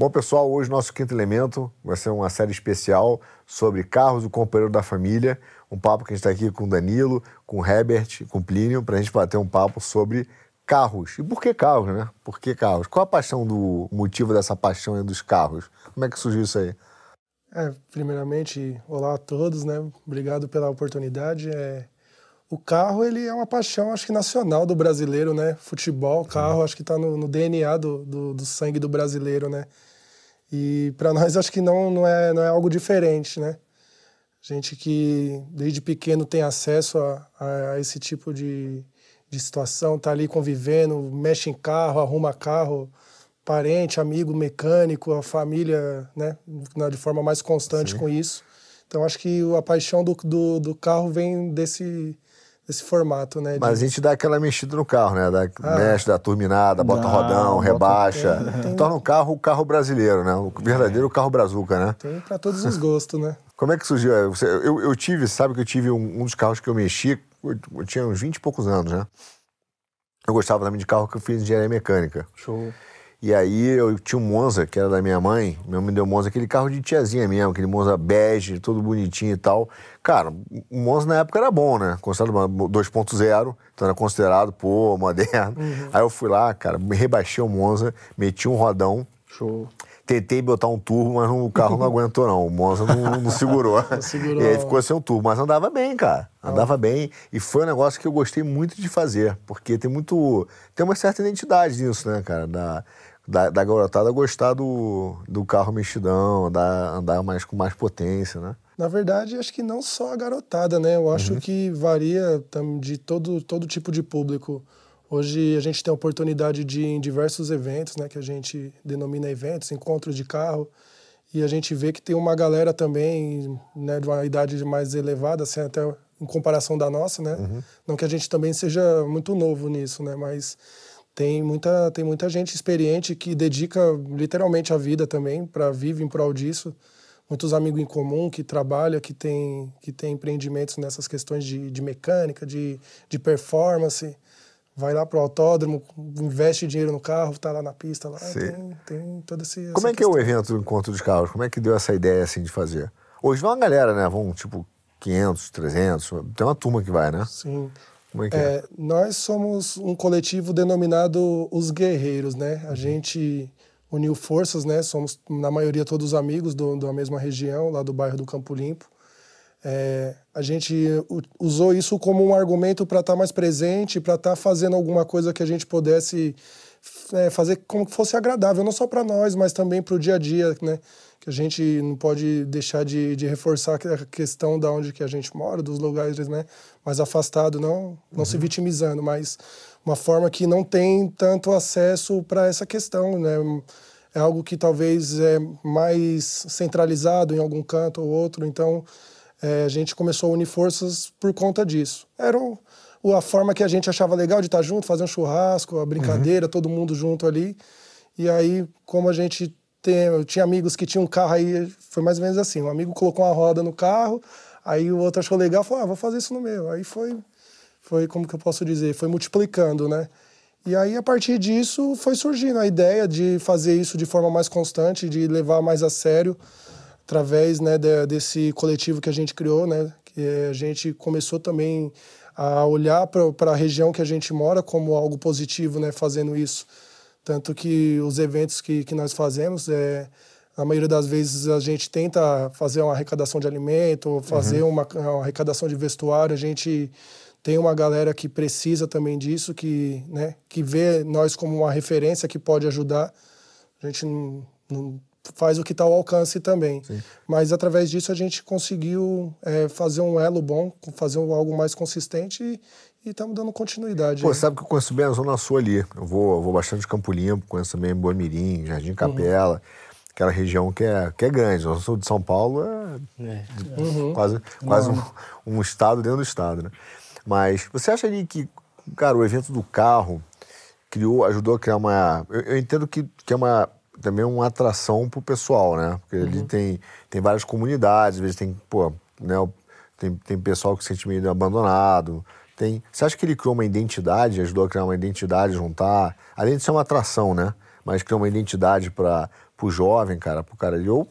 Bom, pessoal, hoje nosso quinto elemento vai ser uma série especial sobre carros, o companheiro da família. Um papo que a gente está aqui com o Danilo, com o Herbert, com o Plínio, para a gente bater um papo sobre carros. E por que carros, né? Por que carros? Qual a paixão do motivo dessa paixão dos carros? Como é que surgiu isso aí? É, primeiramente, olá a todos, né? Obrigado pela oportunidade. É, o carro, ele é uma paixão, acho que nacional do brasileiro, né? Futebol, carro, acho que está no, no, DNA do, do, do, sangue do brasileiro, né? E para nós, acho que não, não, é, não é algo diferente, né? Gente que desde pequeno tem acesso a, a esse tipo de, de situação, tá ali convivendo, mexe em carro, arruma carro, parente, amigo, mecânico, a família, né? De forma mais constante Sim. com isso. Então, acho que a paixão do, do, do carro vem desse esse formato, né? De... Mas a gente dá aquela mexida no carro, né? Da, ah. Mexe, dá turbinada, bota Não, rodão, bota rebaixa. Tem, tem... Torna o carro o carro brasileiro, né? O verdadeiro é. carro brazuca, né? Tem para todos os gostos, né? Como é que surgiu? Eu, eu tive, sabe que eu tive um, um dos carros que eu mexi, eu, eu tinha uns 20 e poucos anos, né? Eu gostava também de carro que eu fiz engenharia mecânica. Show. E aí eu tinha um Monza, que era da minha mãe. Minha mãe me deu um Monza, aquele carro de tiazinha mesmo, aquele Monza bege, todo bonitinho e tal. Cara, o Monza na época era bom, né? Considerado 2.0, então era considerado, pô, moderno. Uhum. Aí eu fui lá, cara, rebaixei o Monza, meti um rodão. Show. Tentei botar um turbo, mas o carro não aguentou, não. O Monza não, não segurou. não segurou. E aí ficou sem um turbo. Mas andava bem, cara. Andava ah. bem. E foi um negócio que eu gostei muito de fazer. Porque tem muito. Tem uma certa identidade nisso, né, cara? Da, da, da garotada gostar do, do carro mexidão, andar, andar mais com mais potência, né? Na verdade, acho que não só a garotada, né? Eu acho uhum. que varia de todo, todo tipo de público. Hoje a gente tem a oportunidade de ir em diversos eventos, né? Que a gente denomina eventos, encontros de carro. E a gente vê que tem uma galera também, né? De uma idade mais elevada, assim, até em comparação da nossa, né? Uhum. Não que a gente também seja muito novo nisso, né? Mas tem muita, tem muita gente experiente que dedica literalmente a vida também para viver em prol disso. Muitos amigos em comum que trabalham, que tem, que tem empreendimentos nessas questões de, de mecânica, de, de performance. Vai lá pro autódromo, investe dinheiro no carro, tá lá na pista. Lá, tem, tem toda esse, Como é que questão. é o evento do Encontro dos Carros? Como é que deu essa ideia assim de fazer? Hoje vai uma galera, né? Vão tipo 500, 300, tem uma turma que vai, né? Sim. Como é que é? é? Nós somos um coletivo denominado Os Guerreiros, né? A uhum. gente uniu forças, né? Somos, na maioria, todos amigos do, da mesma região, lá do bairro do Campo Limpo. É, a gente usou isso como um argumento para estar tá mais presente, para estar tá fazendo alguma coisa que a gente pudesse é, fazer como que fosse agradável, não só para nós, mas também para o dia a dia, né? Que a gente não pode deixar de, de reforçar a questão da onde que a gente mora, dos lugares, né? Mais afastado, não, não uhum. se vitimizando, mas uma forma que não tem tanto acesso para essa questão, né? É algo que talvez é mais centralizado em algum canto ou outro, então é, a gente começou a unir forças por conta disso. Era um, a forma que a gente achava legal de estar junto, fazer um churrasco, a brincadeira, uhum. todo mundo junto ali. E aí, como a gente eu tinha amigos que tinham um carro aí, foi mais ou menos assim, um amigo colocou uma roda no carro, aí o outro achou legal, falou, ah, vou fazer isso no meu. Aí foi, foi como que eu posso dizer, foi multiplicando, né? E aí, a partir disso, foi surgindo a ideia de fazer isso de forma mais constante, de levar mais a sério, através né, de, desse coletivo que a gente criou, né? Que a gente começou também a olhar para a região que a gente mora como algo positivo, né, fazendo isso. Tanto que os eventos que, que nós fazemos, é, na maioria das vezes a gente tenta fazer uma arrecadação de alimento, fazer uhum. uma, uma, arrecadação de vestuário, a gente tem uma galera que precisa também disso, que, né, que vê nós como uma referência que pode ajudar. A gente não, não faz o que está ao alcance também. Sim. Mas através disso a gente conseguiu é, fazer um elo bom, fazer algo mais consistente e estamos dando continuidade. Pô, sabe que eu conheço bem a Zona Sul ali. Eu vou, eu vou bastante de Campo Limpo, conheço também Boa Mirim, Jardim Capela. Uhum. Aquela região que é, que é grande. Zona Sul de São Paulo é, é. Uhum. quase, quase um, um, estado dentro do estado, né? Mas você acha ali que, cara, o evento do carro criou, ajudou a criar uma... Eu, eu entendo que, que é uma também uma atração pro pessoal, né? Porque uhum. ali tem, tem várias comunidades, às vezes tem, pô, né, tem, tem pessoal que se sente meio abandonado. Tem... Você acha que ele criou uma identidade, ajudou a criar uma identidade, juntar? Além de ser uma atração, né? mas cria uma identidade para o jovem, cara, pro cara ali, ou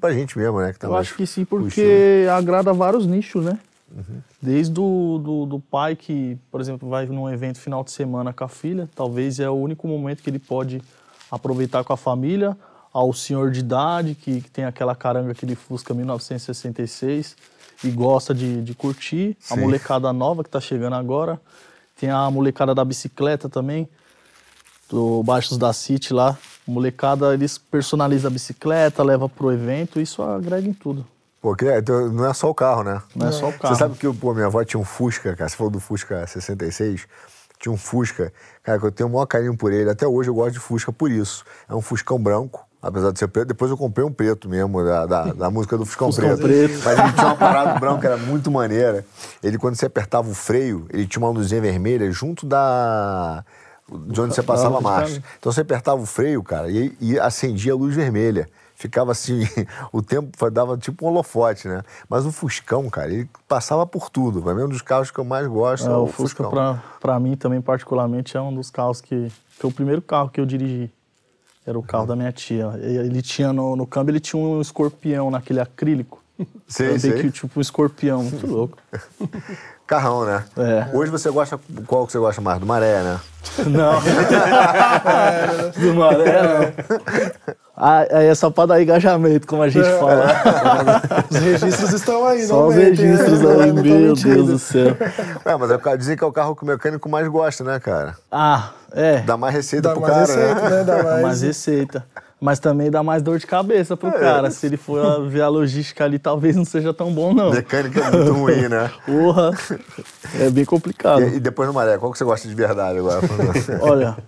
para a gente mesmo, né? Que tá Eu acho que sim, porque agrada vários nichos, né? Uhum. Desde do, do, do, pai que, por exemplo, vai num evento final de semana com a filha, talvez é o único momento que ele pode aproveitar com a família, ao senhor de idade que, que tem aquela caranga, aquele Fusca 1966 e gosta de, de curtir, Sim. a molecada nova que está chegando agora, tem a molecada da bicicleta também, do Baixos da City lá, a molecada eles personalizam a bicicleta, leva pro evento, isso agrega em tudo. Pô, então, não é só o carro, né? Não é só o carro. Você sabe que pô, minha avó tinha um Fusca, cara. Você falou do Fusca 66? Tinha um Fusca, cara, que eu tenho o maior carinho por ele. Até hoje eu gosto de Fusca por isso. É um Fuscão branco, apesar de ser preto. Depois eu comprei um preto mesmo, da, da, da música do Fuscão, Fuscão preto. preto. Mas ele tinha uma parada branca que era muito maneira. Ele, quando você apertava o freio, ele tinha uma luzinha vermelha junto da de onde você passava a marcha. Então você apertava o freio, cara, e, e acendia a luz vermelha ficava assim, o tempo dava tipo um holofote, né? Mas o Fuscão, cara, ele passava por tudo. Pra mim, é um dos carros que eu mais gosto. É, é o, Fusca, pra, pra, mim também, particularmente, é um dos carros que. Foi o primeiro carro que eu dirigi. Era o carro da minha tia. Ele tinha no, no câmbio, ele tinha um escorpião naquele acrílico. Sei, sei. Que, tipo um escorpião, muito louco. Carrão, né? É. Hoje você gosta. Qual que você gosta mais? Do maré, né? Não. do maré, não. Ah, é só para dar engajamento, como a gente é. fala. os registros estão aí, Só os registros né? aí, meu Deus do céu. É, mas é, dizem que é o carro que o mecânico mais gosta, né, cara? Ah, é. Dá mais receita dá pro mais cara, receita, né? né? Dá mais... mais receita. Mas também dá mais dor de cabeça pro é. cara. Se ele for ver a logística ali, talvez não seja tão bom, não. Mecânica é muito ruim, né? Porra. É bem complicado. E, e, depois no Maré, qual que você gosta de verdade agora? Olha,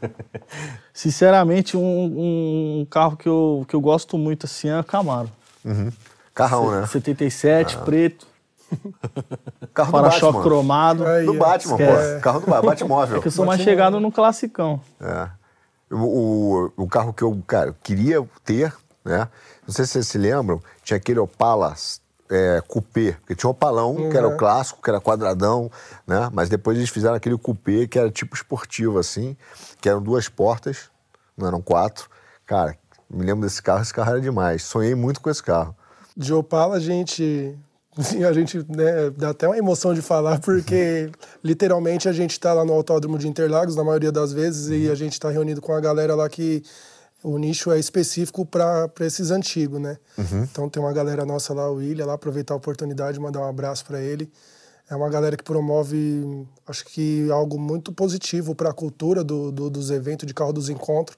sinceramente, um, um, carro que eu, que eu gosto muito assim é o Camaro. Uhum. Carrão, né? 77, ah. preto. Carro Para-choque cromado. Aí, do Batman, pô. Carro do Batmóvel. É que eu sou mais chegado no classicão. É. O, o, carro que eu cara, queria ter, né? Não sei se vocês se lembram, tinha aquele Opala é, coupé, porque tinha o Opalão, uhum. que era o uhum. clássico, que era quadradão, né? Mas depois eles fizeram aquele coupé que era tipo esportivo, assim, que eram duas portas, não eram quatro. Cara, me lembro desse carro, esse carro era demais. Sonhei muito com esse carro. De Opala, a gente Sim, a gente né, dá até uma emoção de falar, porque literalmente a gente está lá no Autódromo de Interlagos, na maioria das vezes, uhum. e a gente está reunido com a galera lá que o nicho é específico para esses antigos, né? Uhum. Então tem uma galera nossa lá, o William, lá, aproveitar a oportunidade, mandar um abraço para ele. É uma galera que promove, acho que algo muito positivo para a cultura do, do, dos eventos de carro dos encontros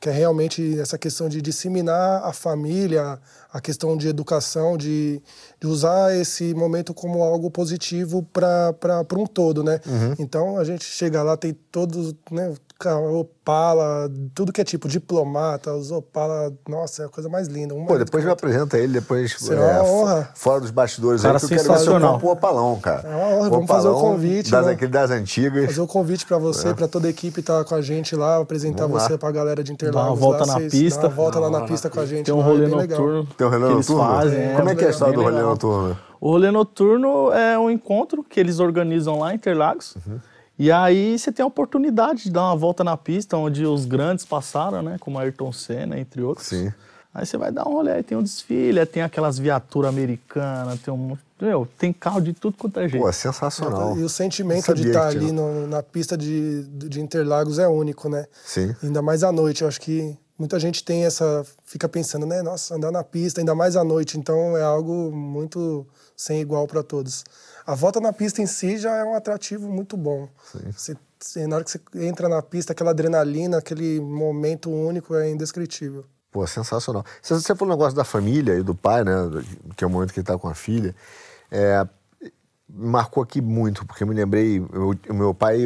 que é realmente essa questão de disseminar a família, a questão de educação, de, de usar esse momento como algo positivo para um todo, né? Uhum. Então a gente chega lá, tem todos, né, Opala, tudo que é tipo diplomata, os Opala, nossa, é a coisa mais linda. Um Pô, depois me apresenta ele, depois é, é uma honra. fora dos bastidores cara, aí, que eu quero ver seu campo Opalão, cara. É uma honra, vamos fazer o convite. Das, aquele das antigas. Fazer o convite para você, é. para toda a equipe estar tá com a gente lá, apresentar vamos você para a galera de Interlagos. Dá uma volta lá, na pista. Dá uma volta lá na pista com a gente. Tem um rolê noturno. Tem um rolê noturno? Fazem, é, Como é que é a história do rolê noturno? O rolê noturno é um encontro que eles organizam lá em Interlagos. Uhum. E aí você tem a oportunidade de dar uma volta na pista onde os grandes passaram, né? Como Ayrton Senna, entre outros. Sim. Aí você vai dar um rolê, aí tem um desfile, tem aquelas viaturas americanas, tem um. Meu, tem carro de tudo quanto é jeito. Pô, é sensacional. E o sentimento de estar tá ali no, na pista de, de Interlagos é único, né? Sim. Ainda mais à noite. Eu acho que muita gente tem essa. fica pensando, né? Nossa, andar na pista, ainda mais à noite. Então é algo muito sem igual para todos a volta na pista em si já é um atrativo muito bom. Você, você, na hora que você entra na pista, aquela adrenalina, aquele momento único é indescritível. Pô, sensacional. Você, você falou um negócio da família e do pai, né? Que é o momento que ele está com a filha. É, marcou aqui muito, porque eu me lembrei, o meu pai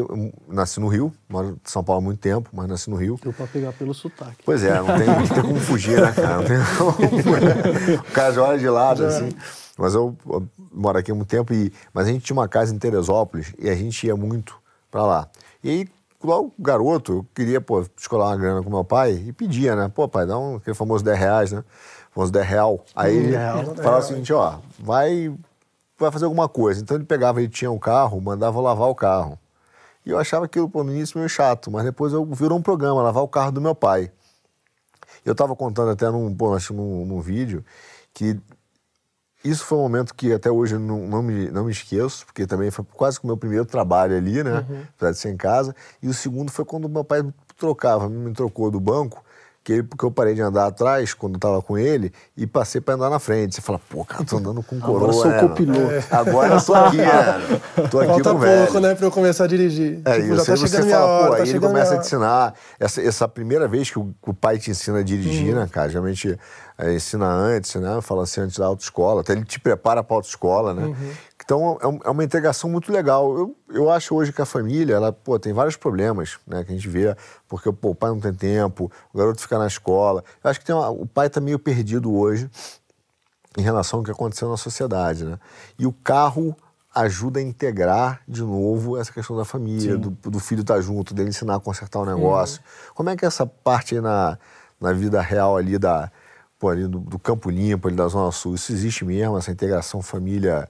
nasci no Rio, moro em São Paulo há muito tempo, mas nasci no Rio. Deu pra pegar pelo sotaque. Pois é, não tem, não tem como fugir, né, cara? Não tem como... o cara já olha de lado, assim. Mas eu, eu moro aqui há muito tempo, e, mas a gente tinha uma casa em Teresópolis e a gente ia muito para lá. E aí, logo garoto, eu queria, pô, escolar uma grana com meu pai e pedia, né? Pô, pai, dá um, aquele famoso 10 reais, né? Famoso 10 real. Aí hum, ele falava o seguinte, ó, vai, vai fazer alguma coisa. Então ele pegava, ele tinha um carro, mandava lavar o carro. E eu achava aquilo, pô, no início meio chato, mas depois eu virou um programa, lavar o carro do meu pai. Eu estava contando até num, pô, acho num, num vídeo que isso foi um momento que até hoje eu não, não, me, não me esqueço, porque também foi quase que o meu primeiro trabalho ali, né? Uhum. Apesar de ser em casa. E o segundo foi quando o meu pai me trocava, me trocou do banco que, porque eu parei de andar atrás quando eu tava com ele e passei para andar na frente. Você fala, pô, cara, tô andando com coroa. Agora sou é, copiloto. É, agora eu tô aqui, né? Tô aqui Falta com pouco, velho. né, pra eu começar a dirigir. É, tipo, já tá chegando minha fala, hora, pô, tá aí ele começa a te ensinar. Essa, essa primeira vez que o, que o pai te ensina a dirigir, hum. né, cara? Geralmente é, ensina antes, né? Fala assim, antes da autoescola. Até ele te prepara pra autoescola, né? Uhum. Então é, é uma integração muito legal. Eu, eu acho hoje que a família, ela, pô, tem vários problemas, né, que a gente vê, porque pô, o pai não tem tempo, o garoto fica na escola. Eu acho que tem uma, o pai está meio perdido hoje em relação ao que aconteceu na sociedade, né? E o carro ajuda a integrar de novo essa questão da família, do, do, filho estar tá junto, dele ensinar a consertar o negócio. Uhum. Como é que é essa parte aí na, na vida real ali da pô, ali do, do Campo Limpo, ali da Zona Sul, isso existe mesmo, essa integração família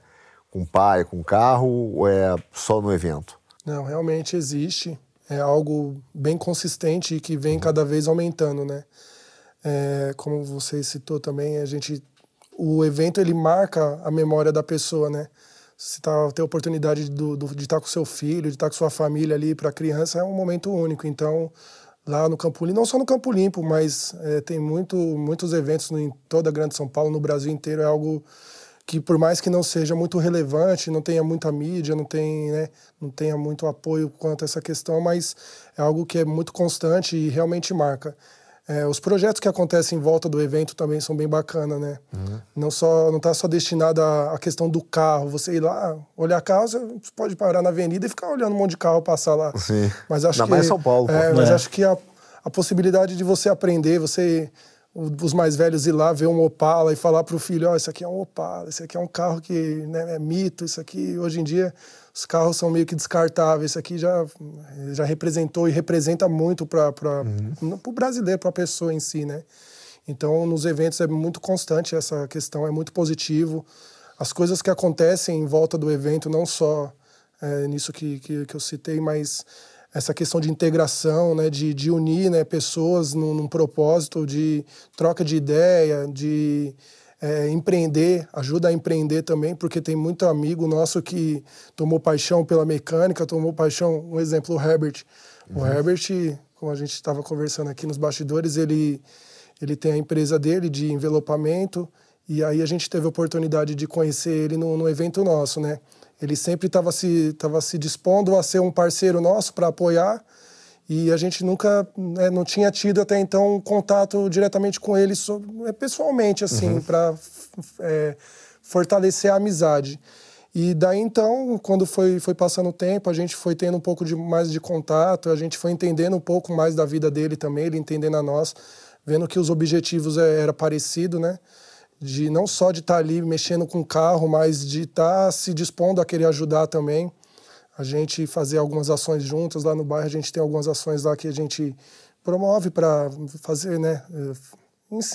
com pai, com carro, ou é só no evento? Não, realmente existe. É algo bem consistente e que vem uhum. cada vez aumentando, né? É, como você citou também, a gente, o evento ele marca a memória da pessoa, né? Se tá, ter a oportunidade do, do, de estar tá com seu filho, de estar tá com sua família ali para a criança é um momento único. Então, lá no Campo Limpo, não só no Campo Limpo, mas é, tem muito, muitos eventos em toda a Grande São Paulo, no Brasil inteiro, é algo que por mais que não seja muito relevante, não tenha muita mídia, não, tem, né, não tenha muito apoio quanto a essa questão, mas é algo que é muito constante e realmente marca. É, os projetos que acontecem em volta do evento também são bem bacanas, né? Uhum. Não só não está só destinado à, questão do carro. Você ir lá olhar carro, você pode parar na avenida e ficar olhando um monte de carro passar lá. Sim. Mas acho Ainda que mais São Paulo. É, mas é. acho que a, a possibilidade de você aprender, você os mais velhos ir lá ver um Opala e falar para o filho, ó, oh, isso aqui é um Opala, isso aqui é um carro que né, é mito, isso aqui, hoje em dia, os carros são meio que descartáveis, isso aqui já, já representou e representa muito para uhum. o brasileiro, para a pessoa em si, né? Então, nos eventos é muito constante essa questão, é muito positivo. As coisas que acontecem em volta do evento, não só é, nisso que, que, que eu citei, mas essa questão de integração, né, de, de unir né, pessoas num, num propósito de troca de ideia, de é, empreender, ajuda a empreender também, porque tem muito amigo nosso que tomou paixão pela mecânica, tomou paixão, um exemplo, o Herbert. Uhum. O Herbert, como a gente estava conversando aqui nos bastidores, ele, ele tem a empresa dele de envelopamento, e aí a gente teve a oportunidade de conhecer ele no evento nosso, né? Ele sempre estava se, tava se dispondo a ser um parceiro nosso para apoiar. E a gente nunca né, não tinha tido até então contato diretamente com ele sobre, é, pessoalmente assim uhum. para é, fortalecer a amizade. E daí então quando foi foi passando o tempo a gente foi tendo um pouco de mais de contato a gente foi entendendo um pouco mais da vida dele também ele entendendo a nós vendo que os objetivos é, era parecido né de não só de estar tá ali mexendo com o carro, mas de estar tá se dispondo a querer ajudar também. A gente fazer algumas ações juntas lá no bairro, a gente tem algumas ações lá que a gente promove para fazer, né?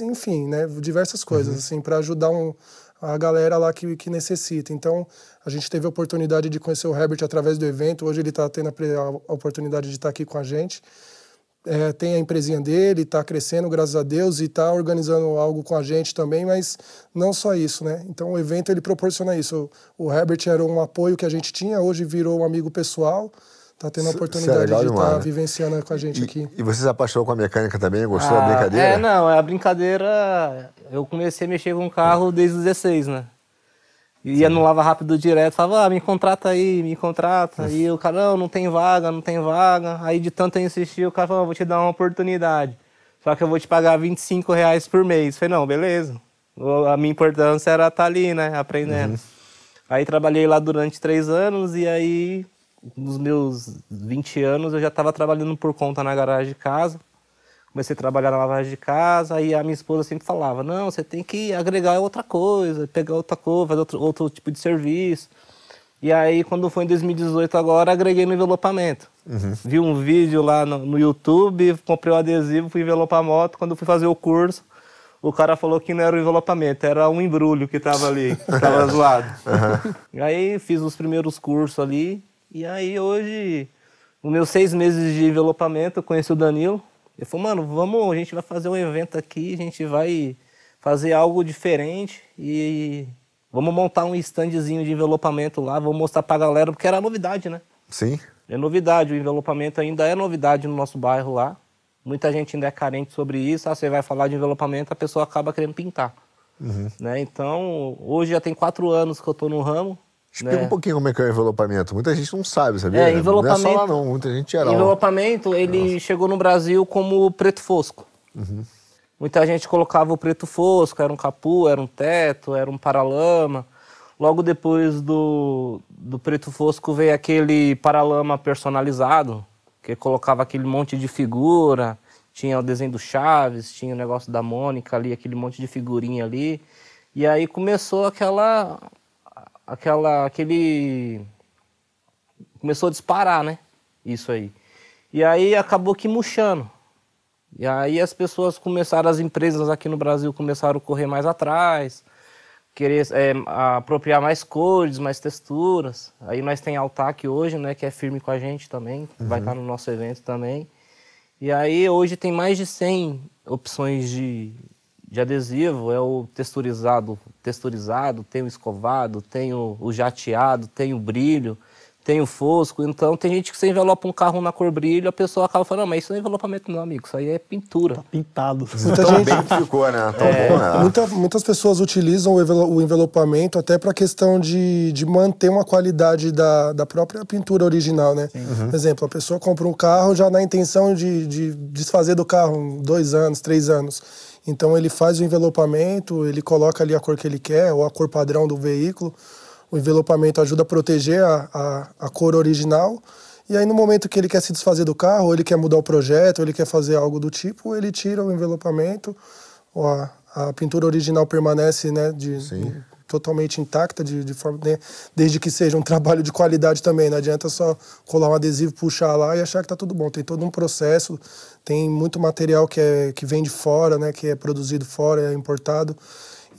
Enfim, né? Diversas coisas, uhum. assim, para ajudar um, a galera lá que, que necessita. Então, a gente teve a oportunidade de conhecer o Herbert através do evento. Hoje ele está tendo a, a oportunidade de estar tá aqui com a gente é, tem a empresinha dele, está crescendo, graças a Deus, e está organizando algo com a gente também, mas não só isso, né? Então o evento ele proporciona isso. O, Herbert era um apoio que a gente tinha, hoje virou um amigo pessoal, está tendo a é oportunidade é de estar tá vivenciando com a gente e, aqui. E você se apaixonou com a mecânica também? Gostou ah, da brincadeira? É, não, a brincadeira. Eu comecei a mexer com o carro desde os 16, né? Ia no Lava Rápido direto, falava, ah, me contrata aí, me contrata. E o cara, não, não tem vaga, não tem vaga. Aí de tanto eu insistir, o cara falou, vou te dar uma oportunidade. Só que eu vou te pagar 25 reais por mês. Eu falei, não, beleza. A minha importância era estar tá ali, né, aprendendo. Uhum. Aí trabalhei lá durante três anos e aí, nos meus 20 anos, eu já estava trabalhando por conta na garagem de casa comecei a trabalhar na lavagem de casa, aí a minha esposa sempre falava, não, você tem que agregar outra coisa, pegar outra coisa, fazer outro, outro tipo de serviço. E aí, quando foi em 2018 agora, agreguei no envelopamento. Uhum. Vi um vídeo lá no, no, YouTube, comprei o um adesivo, fui envelopar a moto. Quando fui fazer o curso, o cara falou que não era o envelopamento, era um embrulho que tava ali, que tava zoado. Uhum. Aí fiz os primeiros cursos ali, e aí hoje, nos meus seis meses de envelopamento, eu conheci o Danilo, Ele falou, mano, vamos, a gente vai fazer um evento aqui, a gente vai fazer algo diferente e vamos montar um standzinho de envelopamento lá, vamos mostrar pra galera, porque era novidade, né? Sim. É novidade, o envelopamento ainda é novidade no nosso bairro lá. Muita gente ainda é carente sobre isso. Ah, você vai falar de envelopamento, a pessoa acaba querendo pintar. Uhum. Né? Então, hoje já tem quatro anos que eu estou no ramo. Explica né? um pouquinho como é que é o envelopamento. Muita gente não sabe, sabia? É, envelopamento, não é só lá não, muita gente geral. Envelopamento, ele Nossa. chegou no Brasil como preto fosco. Uhum. Muita gente colocava o preto fosco, era um capu, era um teto, era um paralama. Logo depois do, do preto fosco veio aquele paralama personalizado, que colocava aquele monte de figura, tinha o desenho do Chaves, tinha o negócio da Mônica ali, aquele monte de figurinha ali. E aí começou aquela aquela aquele começou a disparar, né? Isso aí. E aí acabou que murchando. E aí as pessoas começaram, as empresas aqui no Brasil começaram a correr mais atrás querer é, apropriar mais cores, mais texturas. Aí nós tem Altac hoje, né, que é firme com a gente também, uhum. vai estar no nosso evento também. E aí hoje tem mais de 100 opções de, de adesivo, é o texturizado, texturizado, tem o escovado, tem o, o jateado, tem o brilho, tem o fosco. Então tem gente que você envelopa um carro na cor brilho, a pessoa acaba falando, mas isso não é envelopamento não, amigo, isso aí é pintura. Tá pintado. Muita Tão gente... bem que ficou, né? Tão é... bom, né? Muita, muitas pessoas utilizam o envelopamento até para questão de, de manter uma qualidade da, da própria pintura original, né? Uhum. Por exemplo, a pessoa compra um carro já na intenção de, de desfazer do carro dois anos, três anos. Então ele faz o envelopamento, ele coloca ali a cor que ele quer, ou a cor padrão do veículo o envelopamento ajuda a proteger a, a, a, cor original. E aí, no momento que ele quer se desfazer do carro, ou ele quer mudar o projeto, ou ele quer fazer algo do tipo, ele tira o envelopamento, a, a pintura original permanece né, de, totalmente intacta, de, de forma, né, desde que seja um trabalho de qualidade também. Não adianta só colar um adesivo, puxar lá e achar que está tudo bom. Tem todo um processo, tem muito material que, é, que vem de fora, né, que é produzido fora, é importado.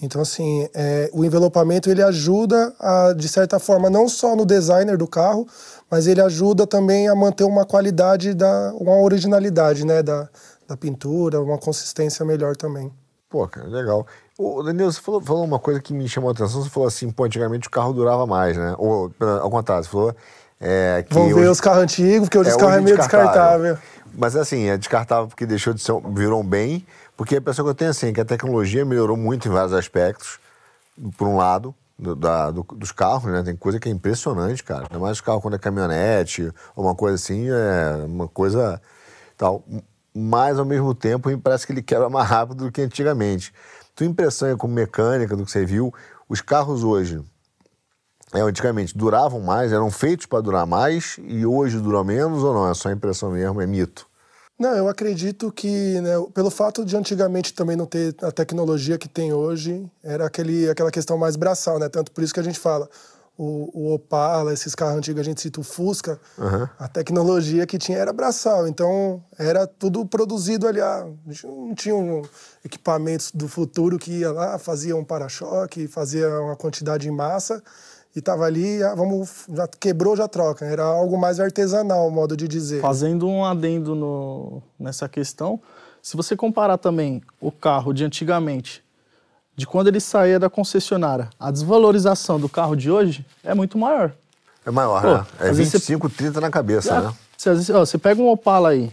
Então, assim, é, o envelopamento ele ajuda, a, de certa forma, não só no designer do carro, mas ele ajuda também a manter uma qualidade, da, uma originalidade né, da, da pintura, uma consistência melhor também. Pô, cara, legal. Ô, Daniel, você falou, falou uma coisa que me chamou a atenção. Você falou assim, pô, antigamente o carro durava mais, né? Ou, ao contrário, você falou... É, que Vamos ver os carros antigos, porque hoje é, os carros é meio descartável. descartável. Mas assim, é descartável porque deixou de ser, virou um bem porque a impressão que eu tenho assim, que a tecnologia melhorou muito em vários aspectos, por um lado, do, da, do, dos carros, né? Tem coisa que é impressionante, cara. Ainda mais os carros quando é caminhonete, ou uma coisa assim, é uma coisa tal. Mas, ao mesmo tempo, parece que ele quebra mais rápido do que antigamente. Tua impressão é como mecânica, do que você viu, os carros hoje, é, antigamente, duravam mais, eram feitos para durar mais, e hoje duram menos ou não? É só impressão mesmo, é mito? Não, eu acredito que, né, pelo fato de antigamente também não ter a tecnologia que tem hoje, era aquele, aquela questão mais braçal, né? Tanto por isso que a gente fala, o, o Opala, esses carros antigos, a gente cita o Fusca, uhum. a tecnologia que tinha era braçal, então era tudo produzido ali, ah, não tinham equipamentos do futuro que ia lá, fazia um para-choque, fazia uma quantidade em massa, e tava ali, ah, vamos, já quebrou, já troca. Era algo mais artesanal, modo de dizer. Fazendo um adendo no, nessa questão, se você comparar também o carro de antigamente, de quando ele saía da concessionária, a desvalorização do carro de hoje é muito maior. É maior, Pô, né? É 25, você... 30 na cabeça, é, né? Você, ó, você pega um Opala aí,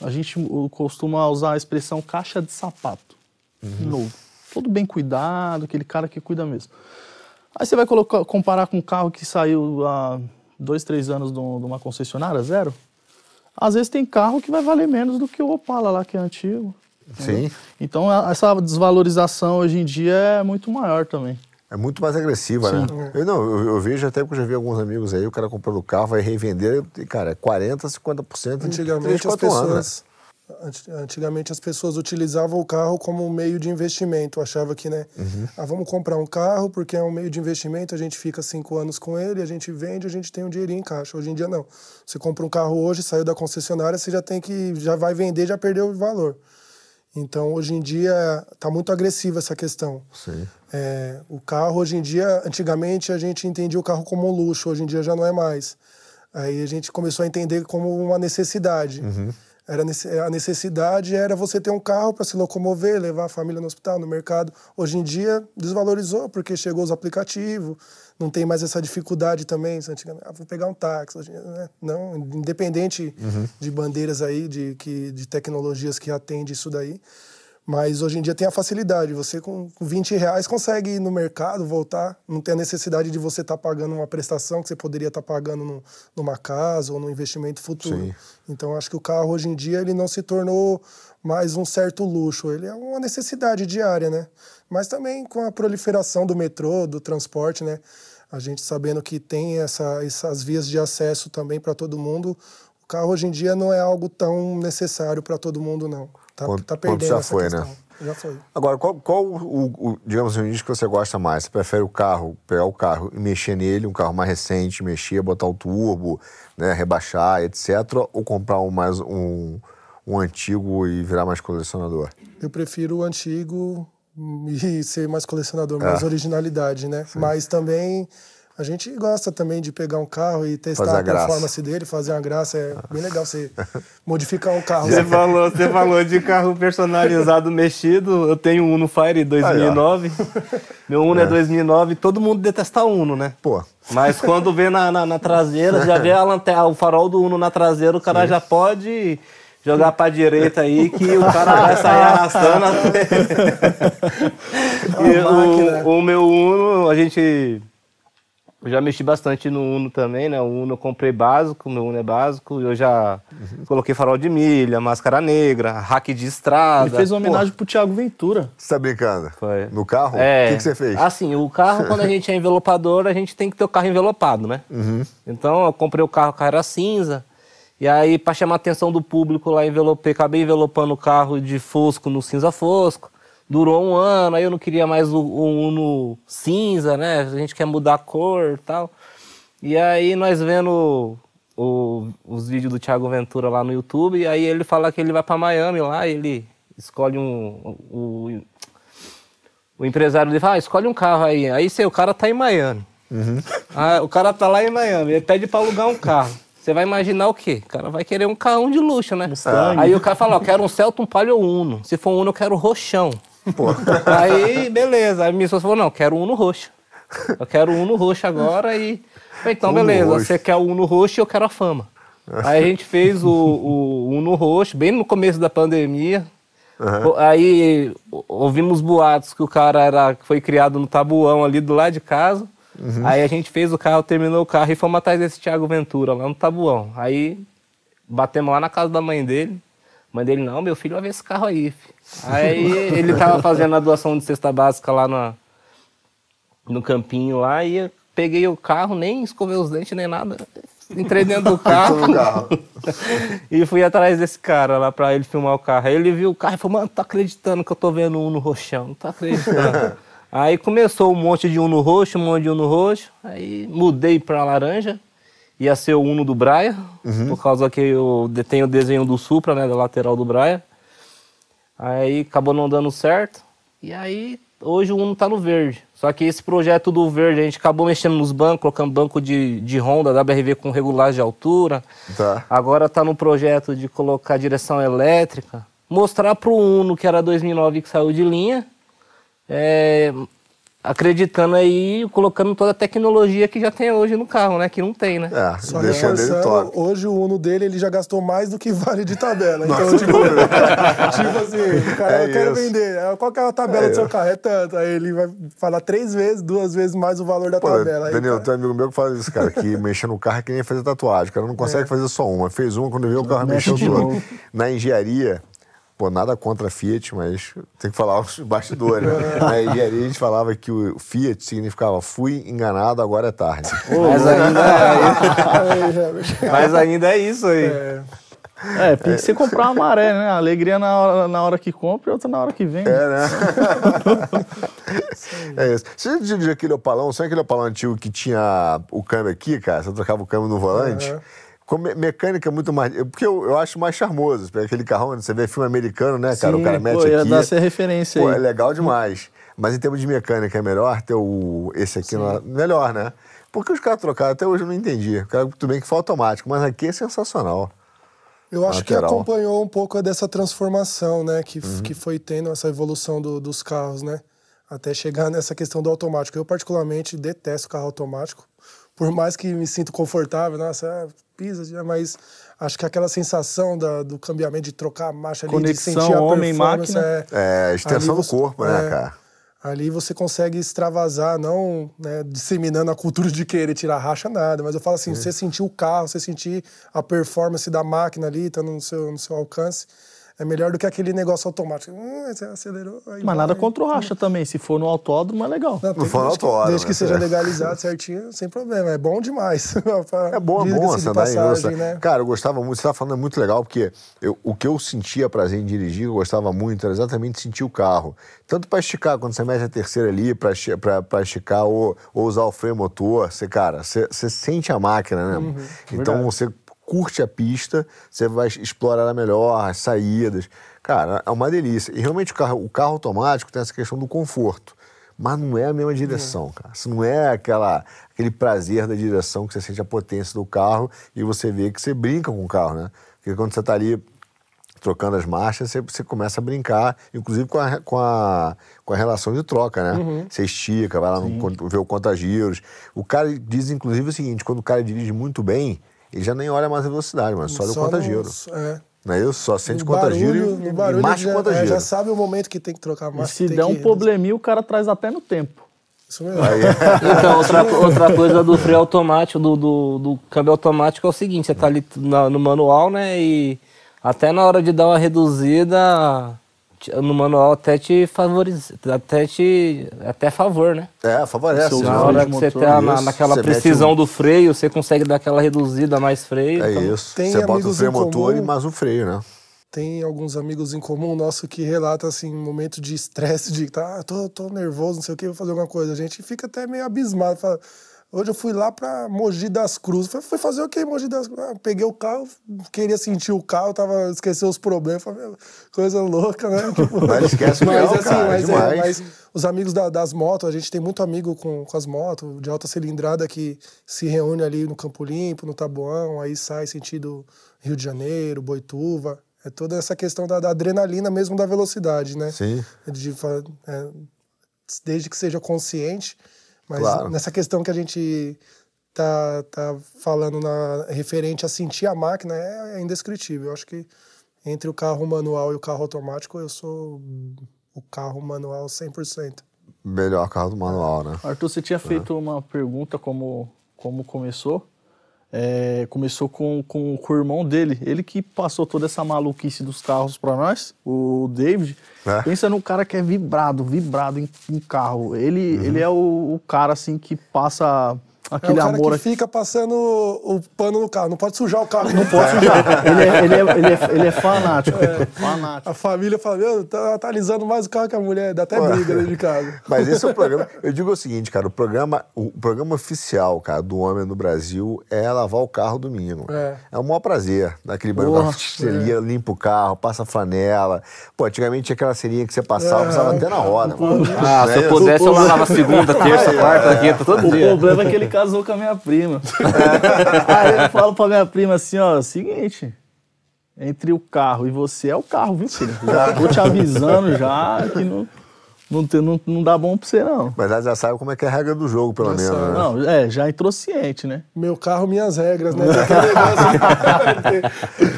a gente costuma usar a expressão caixa de sapato, uhum. novo. Todo bem cuidado, aquele cara que cuida mesmo. Aí você vai colocar, comparar com um carro que saiu há dois, três anos de uma concessionária, zero. Às vezes tem carro que vai valer menos do que o Opala lá, que é antigo. Sim. Então essa desvalorização hoje em dia é muito maior também. É muito mais agressiva, Sim. né? Eu, não, eu, eu, vejo até porque eu já vi alguns amigos aí, o cara comprando o carro, vai revender, e, cara, é 40%, 50% Antigamente em 3, as pessoas... Anos, né? Antigamente as pessoas utilizavam o carro como um meio de investimento. Achava que, né? Uhum. Ah, vamos comprar um carro porque é um meio de investimento, a gente fica cinco anos com ele, a gente vende, a gente tem um dinheirinho em caixa. Hoje em dia não. Você compra um carro hoje, saiu da concessionária, você já tem que. já vai vender, já perdeu o valor. Então, hoje em dia, está muito agressiva essa questão. Sim. É, o carro, hoje em dia, antigamente a gente entendia o carro como um luxo, hoje em dia já não é mais. Aí a gente começou a entender como uma necessidade. Uhum. Era a necessidade era você ter um carro para se locomover, levar a família no hospital, no mercado. Hoje em dia desvalorizou porque chegou os aplicativos, não tem mais essa dificuldade também. Antigamente, ah, vou pegar um táxi, né? não, independente uhum. de bandeiras aí, de, que, de tecnologias que atendem isso daí. Mas hoje em dia tem a facilidade. Você com 20 reais consegue ir no mercado, voltar. Não tem a necessidade de você estar tá pagando uma prestação que você poderia estar tá pagando no, numa casa ou num investimento futuro. Sim. Então acho que o carro hoje em dia ele não se tornou mais um certo luxo. Ele é uma necessidade diária, né? Mas também com a proliferação do metrô, do transporte, né? A gente sabendo que tem essa, essas vias de acesso também para todo mundo, o carro hoje em dia não é algo tão necessário para todo mundo, não. Tá, quando, tá perdendo já foi, questão. né? Já foi. Agora, qual, qual o, o, digamos assim, o que você gosta mais? Você prefere o carro, pegar o carro e mexer nele, um carro mais recente, mexer, botar o turbo, né, rebaixar, etc., ou comprar um mais um, um antigo e virar mais colecionador? Eu prefiro o antigo e ser mais colecionador, mais é. originalidade, né? Sim. Mas também a gente gosta também de pegar um carro e testar a, a performance dele, fazer uma graça. É bem legal você modificar um carro. Você falou, você falou de carro personalizado mexido. Eu tenho um Uno Fire 2009. Meu Uno é. é 2009. Todo mundo detesta Uno, né? Pô. Mas quando vê na, na, na traseira, já vê a lanterna, o farol do Uno na traseira, o cara Sim. já pode jogar pra direita aí que o cara vai sair arrastando. e o, o meu Uno, a gente eu já mexi bastante no Uno também, né? O Uno eu comprei básico, meu Uno é básico. Eu já uhum. coloquei farol de milha, máscara negra, rack de estrada. Ele fez uma homenagem Pô. pro Thiago Ventura. Você tá brincando? Foi. No carro? É. O que, que você fez? Assim, o carro, quando a gente é envelopador, a gente tem que ter o carro envelopado, né? Uhum. Então eu comprei o carro, o carro era cinza. E aí, para chamar a atenção do público lá, envelopei, acabei envelopando o carro de fosco no cinza fosco durou um ano, aí eu não queria mais o, o Uno cinza, né? A gente quer mudar a cor e tal. E aí nós vendo o, os vídeos do Thiago Ventura lá no YouTube, e aí ele fala que ele vai para Miami lá, ele escolhe um. O, o empresário dele fala, ah, escolhe um carro aí. Aí sei, o cara tá em Miami. Uhum. Ah, o cara tá lá em Miami, ele pede para alugar um carro. Você vai imaginar o quê? O cara vai querer um carrão de luxo, né? Aí o cara fala, ó, quero um Celta, um Palio Uno. Se for um Uno, eu quero roxão. Pô. Aí, beleza. Aí minha esposa falou, não, quero um Uno roxo. Eu quero um Uno roxo agora e... Então, Uno beleza, roxo. você quer o Uno roxo e eu quero a fama. Aí a gente fez o, o Uno roxo, bem no começo da pandemia. Uhum. Aí ouvimos boatos que o cara era, foi criado no tabuão ali do lado de casa. Uhum. Aí a gente fez o carro, terminou o carro e fomos atrás desse Thiago Ventura lá no tabuão. Aí batemos lá na casa da mãe dele. Mãe dele, não, meu filho vai ver esse carro aí. Filho. Aí ele tava fazendo a doação de cesta básica lá no, no campinho lá e eu peguei o carro, nem escovei os dentes nem nada. Entrei dentro do carro, e fui atrás desse cara lá pra ele filmar o carro. Aí ele viu o carro e falou, mano, tá acreditando que eu tô vendo um no roxão, não tá acreditando. Aí começou um monte de Uno roxo, um monte de Uno roxo. Aí mudei pra laranja. Ia ser o Uno do Braia, uhum. por causa que eu tenho o desenho do Supra, né, da lateral do Braia. Aí acabou não dando certo. E aí hoje o Uno tá no verde. Só que esse projeto do verde, a gente acabou mexendo nos bancos, colocando banco de, de Honda, da BRV com regulagem de altura. Tá. Agora tá no projeto de colocar direção elétrica. Mostrar pro Uno, que era 2009 que saiu de linha, é, acreditando aí, colocando toda a tecnologia que já tem hoje no carro, né? Que não tem, né? É, Só deixa dele top. Hoje o Uno dele ele já gastou mais do que vale de tabela. Então, tipo, tipo assim, o cara, é eu quero vender. É, qual que é a tabela é do seu carro? É tanto. Aí ele vai falar três vezes, duas vezes mais o valor da Pô, tabela. Aí, Daniel, tem um amigo meu que faz isso, cara, que mexer no carro é que nem fazer tatuagem. O cara não consegue é. fazer só uma. Fez uma, quando viu o carro mexeu tudo. Na engenharia, Pô, nada contra a Fiat, mas tem que falar os bastidores. Na engenharia a gente falava que o Fiat significava fui enganado, agora é tarde. mas, ainda é... mas ainda é isso aí. É. É, tem que ser comprar uma maré, né? Alegria na hora, na hora que compra e outra na hora que vende. É, né? é isso. Você já dirigiu aquele opalão? Sabe aquele opalão antigo que tinha o câmbio aqui, cara? Você trocava o câmbio no volante? Uhum. Com mecânica muito mais. Porque eu, eu acho mais charmoso. Aquele carrão, você vê filme americano, né, cara? Sim, o cara mete pô, ia aqui. Dar essa referência pô, aí. é legal demais. Mas em termos de mecânica é melhor ter o, esse aqui, no, melhor, né? Porque os caras trocaram, até hoje eu não entendi. Tudo bem que foi automático, mas aqui é sensacional. Eu acho lateral. que acompanhou um pouco dessa transformação, né? Que, uhum. que foi tendo essa evolução do, dos carros, né? Até chegar nessa questão do automático. Eu, particularmente, detesto carro automático. Por mais que me sinto confortável, nossa, é, pisa, mas acho que aquela sensação da, do cambiamento, de trocar a marcha ali, Conexão, de sentir a homem, máquina. É, é a extensão do corpo, né, é, cara? Ali você consegue extravasar, não né, disseminando a cultura de querer tirar racha, nada. Mas eu falo assim, é. você sentir o carro, você sentir a performance da máquina ali, estando no seu, no seu alcance é melhor do que aquele negócio automático. Hum, você acelerou. Mas vai. nada contra o racha também. Se for no autódromo, é legal. Não, não for no autódromo. Desde que seja legalizado certinho, sem problema. É bom demais. é bom, é bom essa passagem, né? Cara, eu gostava muito. Você tá falando é muito legal, porque eu, o que eu sentia prazer em dirigir, eu gostava muito, era exatamente sentir o carro. Tanto para esticar, quando você mete a terceira ali, para esticar ou, ou, usar o freio motor, você, cara, você, você sente a máquina, né? Uhum, então verdade. você curte a pista, você vai explorar ela melhor, as saídas. Cara, é uma delícia. E realmente o carro, o carro automático tem essa questão do conforto. Mas não é a mesma direção, é. cara. Isso não é aquela, aquele prazer da direção que você sente a potência do carro e você vê que você brinca com o carro, né? Porque quando você está ali trocando as marchas, você, você, começa a brincar, inclusive com a, com a, com a relação de troca, né? Uhum. Você estica, vai lá no, ver o conta-giros. O cara diz, inclusive, o seguinte: quando o cara dirige muito bem, ele já nem olha mais a velocidade, mas só, só o conta-giro. É. Não é isso? Só sente conta-giro e, e marcha conta-giro. É, já sabe o momento que tem que trocar a marcha. E se der um probleminha, o cara traz até no tempo. Isso mesmo. Aí, então, outra, outra coisa do freio automático, do, do, do câmbio automático é o seguinte, você tá ali no, no manual, né, e até na hora de dar uma reduzida, no manual até te favorece, até te até favor, né? É, favorece. Na hora que você tá na, naquela você precisão um... do freio, você consegue dar aquela reduzida, mais freio. É então... isso. Tem você bota o freio motor e mais o freio, né? Tem alguns amigos em comum nosso que relata assim, um momento de estresse, de tá, tô, tô nervoso, não sei o que, vou fazer alguma coisa. A gente fica até meio abismado, fala, Hoje eu fui lá para Mogi das Cruzes. Fui, fui fazer o quê, Mogi das Cruzes? Ah, peguei o carro, queria sentir o carro, tava esqueceu os problemas. Falei, coisa louca, né? Tipo, mas esquece mas, assim, cara, mas, é, mas os amigos da, das motos, a gente tem muito amigo com, com as motos de alta cilindrada que se reúne ali no Campo Limpo, no Taboão, aí sai sentido Rio de Janeiro, Boituva. É toda essa questão da, da adrenalina mesmo da velocidade, né? Sim. De, é, desde que seja consciente mas claro. nessa questão que a gente tá, tá falando na, referente a sentir a máquina é, é indescritível. Eu acho que entre o carro manual e o carro automático, eu sou o carro manual 100%. Melhor carro do manual, né? Arthur, você tinha feito é. uma pergunta como, como começou. É, começou com, com, com, o irmão dele, ele que passou toda essa maluquice dos carros para nós, o David. É. Pensa no cara que é vibrado, vibrado em, em carro. Ele, uhum. ele é o, o, cara assim que passa aquele é o cara amor. Que fica passando o pano no carro. Não pode sujar o carro. Não pode sujar. ele, é, ele, é, ele, é, ele é fanático. É. fanático. A família fala, meu, tá, tá alisando mais o carro que a mulher. Dá até briga dentro de casa. Mas esse é o programa. Eu digo o seguinte, cara, o programa, o programa oficial, cara, do homem no Brasil é lavar o carro domingo. É. É o maior prazer. Daquele banho da é. limpa o carro, passa flanela. Pô, antigamente tinha aquela serinha que você passava, é. passava até na roda. Ah, se eu pudesse, eu lavava segunda, terça, quarta, quinta, todo dia. O problema é que ele casou com a minha prima. Aí eu falo pra minha prima assim, ó, seguinte, entre o carro e você é o carro, viu, filho? Já tô te avisando já que não, não, tem, não, não dá bom pra você, não. Mas já sabe como é que é a regra do jogo, pelo menos. Né? Não, é, já entrou ciente, né? Meu carro, minhas regras, né?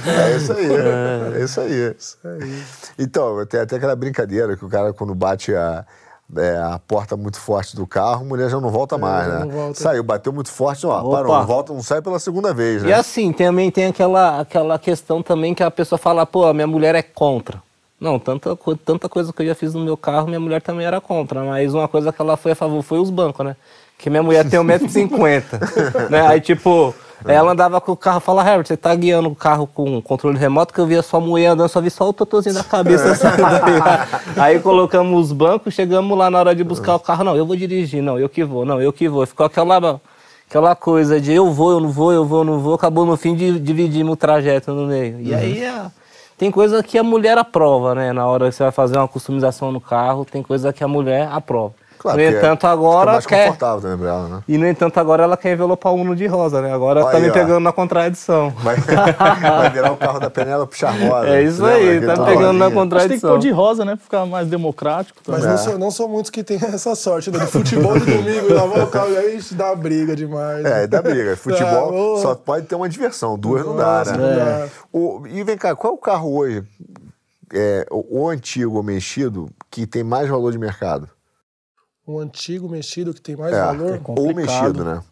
é isso aí, é, é isso aí. Isso aí. Então, tem até aquela brincadeira que o cara, quando bate a é, a porta muito forte do carro, a mulher já não volta é, mais, né? Volta. Saiu, bateu muito forte, ó, Opa. parou, não volta, não sai pela segunda vez, né? E assim, também tem aquela, aquela questão também que a pessoa fala, pô, a minha mulher é contra. Não, tanta, tanta coisa que eu já fiz no meu carro, minha mulher também era contra, mas uma coisa que ela foi a favor foi os bancos, né? Que minha mulher tem 1,50m, né? Aí, tipo, ela andava com o carro e falava, Herbert, você tá guiando o carro com controle remoto, que eu via só mulher andando, só vi só o totozinho da cabeça. assim, aí colocamos os bancos, chegamos lá na hora de buscar o carro, não, eu vou dirigir, não, eu que vou, não, eu que vou. Ficou aquela, aquela coisa de eu vou, eu não vou, eu vou, eu não vou, acabou no fim de dividimos o trajeto no meio. E uhum. aí é, tem coisa que a mulher aprova, né? Na hora que você vai fazer uma customização no carro, tem coisa que a mulher aprova. Claro, no porque entanto, agora mais quer. confortável também pra ela, né? E no entanto, agora ela quer envelopar o Uno de rosa, né? Agora Olha tá me aí, ó. pegando na contradição. Vai, vai virar o carro da Penélope Charmosa. É isso Lembra aí, tá tal pegando na? Acho que tem que contradição. pôr de rosa, né? Pra ficar mais democrático. também. Mas É. não, são, não são muitos que têm essa sorte, né? Do futebol de domingo, lavar o carro, aí isso dá briga demais. É, dá briga. Futebol Ah, ô. só pode ter uma diversão, duas não dá, né? não dá. O- e vem cá, qual é o carro hoje, é, o, o antigo ou mexido, que tem mais valor de mercado? Um antigo mexido que tem mais É, valor. ou complicado. mexido, né?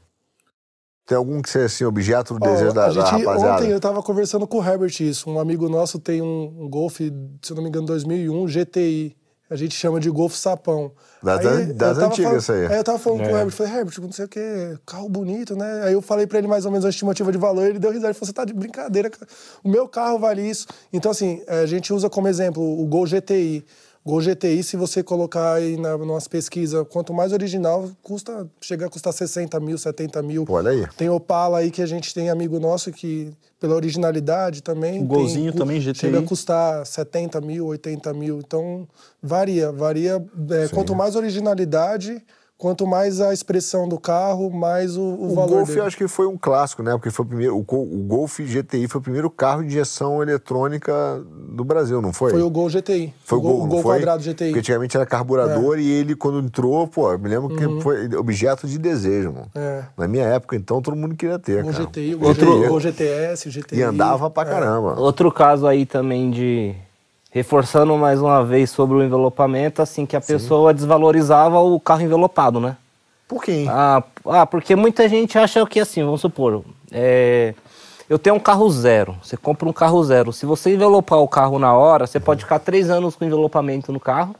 Tem algum que seja assim, objeto do Ó, desejo da, a da gente, rapaziada? ontem eu tava conversando com o Herbert isso. Um amigo nosso tem um, um Golf, se eu não me engano, 2001, GTI. A gente chama de Golf Sapão. Das Aí das antigas falando- isso aí. Aí eu tava falando com o É. Herbert, falei, Herbert, não sei o que, carro bonito, né? Aí eu falei pra ele mais ou menos a estimativa de valor, ele deu risada, ele falou, você tá de brincadeira, cara. o meu carro vale isso. Então, assim, a gente usa como exemplo o Gol GTI. Gol GTI, se você colocar aí na, nas pesquisas, quanto mais original, custa, chega a custar 60 mil, 70 mil. Pô, olha aí. Tem Opala aí que a gente tem amigo nosso que, pela originalidade também. O tem- Golzinho também, GTI. Chega a custar 70 mil, 80 mil. Então, varia. Varia. é, quanto mais originalidade, quanto mais a expressão do carro, mais o, o, O valor Golf dele. eu acho que foi um clássico, né? Porque foi o primeiro. O, o Golf GTI foi o primeiro carro de injeção eletrônica do Brasil, não foi? Foi o Gol GTI. Foi o Gol, não Gol quadrado GTI. Porque antigamente era carburador e ele, quando entrou, pô, me lembro que foi objeto de desejo, mano. Uhum. É. Na minha época, então, todo mundo queria ter, Gol cara. GTI, o Gol, Outro- GTS, GTI. E andava pra É. caramba. Outro caso aí também de. Reforçando mais uma vez sobre o envelopamento, assim, que a pessoa desvalorizava o carro envelopado, né? Por quê? Ah, ah, porque muita gente acha que assim, vamos supor, é, eu tenho um carro zero, você compra um carro zero. Se você envelopar o carro na hora, você pode ficar três anos com envelopamento no carro,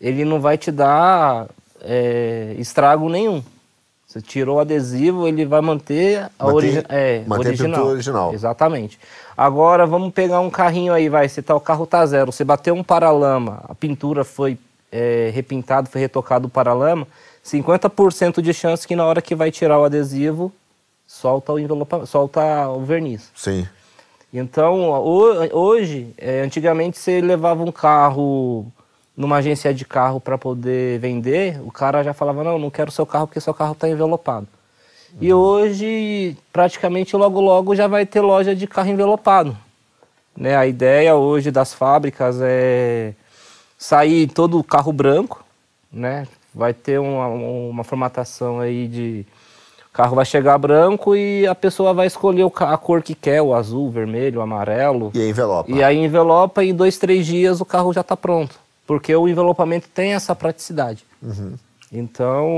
ele não vai te dar é, estrago nenhum. Você tirou o adesivo, ele vai manter a Mantém- origi é, mantém a original. pintura original. Exatamente. Agora vamos pegar um carrinho aí, vai, você tá, o carro tá zero, você bateu um paralama, a pintura foi é, repintada, foi retocado o paralama, 50% de chance que na hora que vai tirar o adesivo, solta o envelope, solta o verniz. Sim. Então, ho- hoje, é, antigamente você levava um carro numa agência de carro para poder vender, o cara já falava, não, não quero seu carro porque seu carro está envelopado. E hoje, praticamente logo logo já vai ter loja de carro envelopado. Né? A ideia hoje das fábricas é sair todo o carro branco, né? Vai ter uma, uma formatação aí de o carro vai chegar branco e a pessoa vai escolher a cor que quer, o azul, o vermelho, o amarelo. E aí envelopa. E aí envelopa e em dois, três dias o carro já está pronto. Porque o envelopamento tem essa praticidade. Então,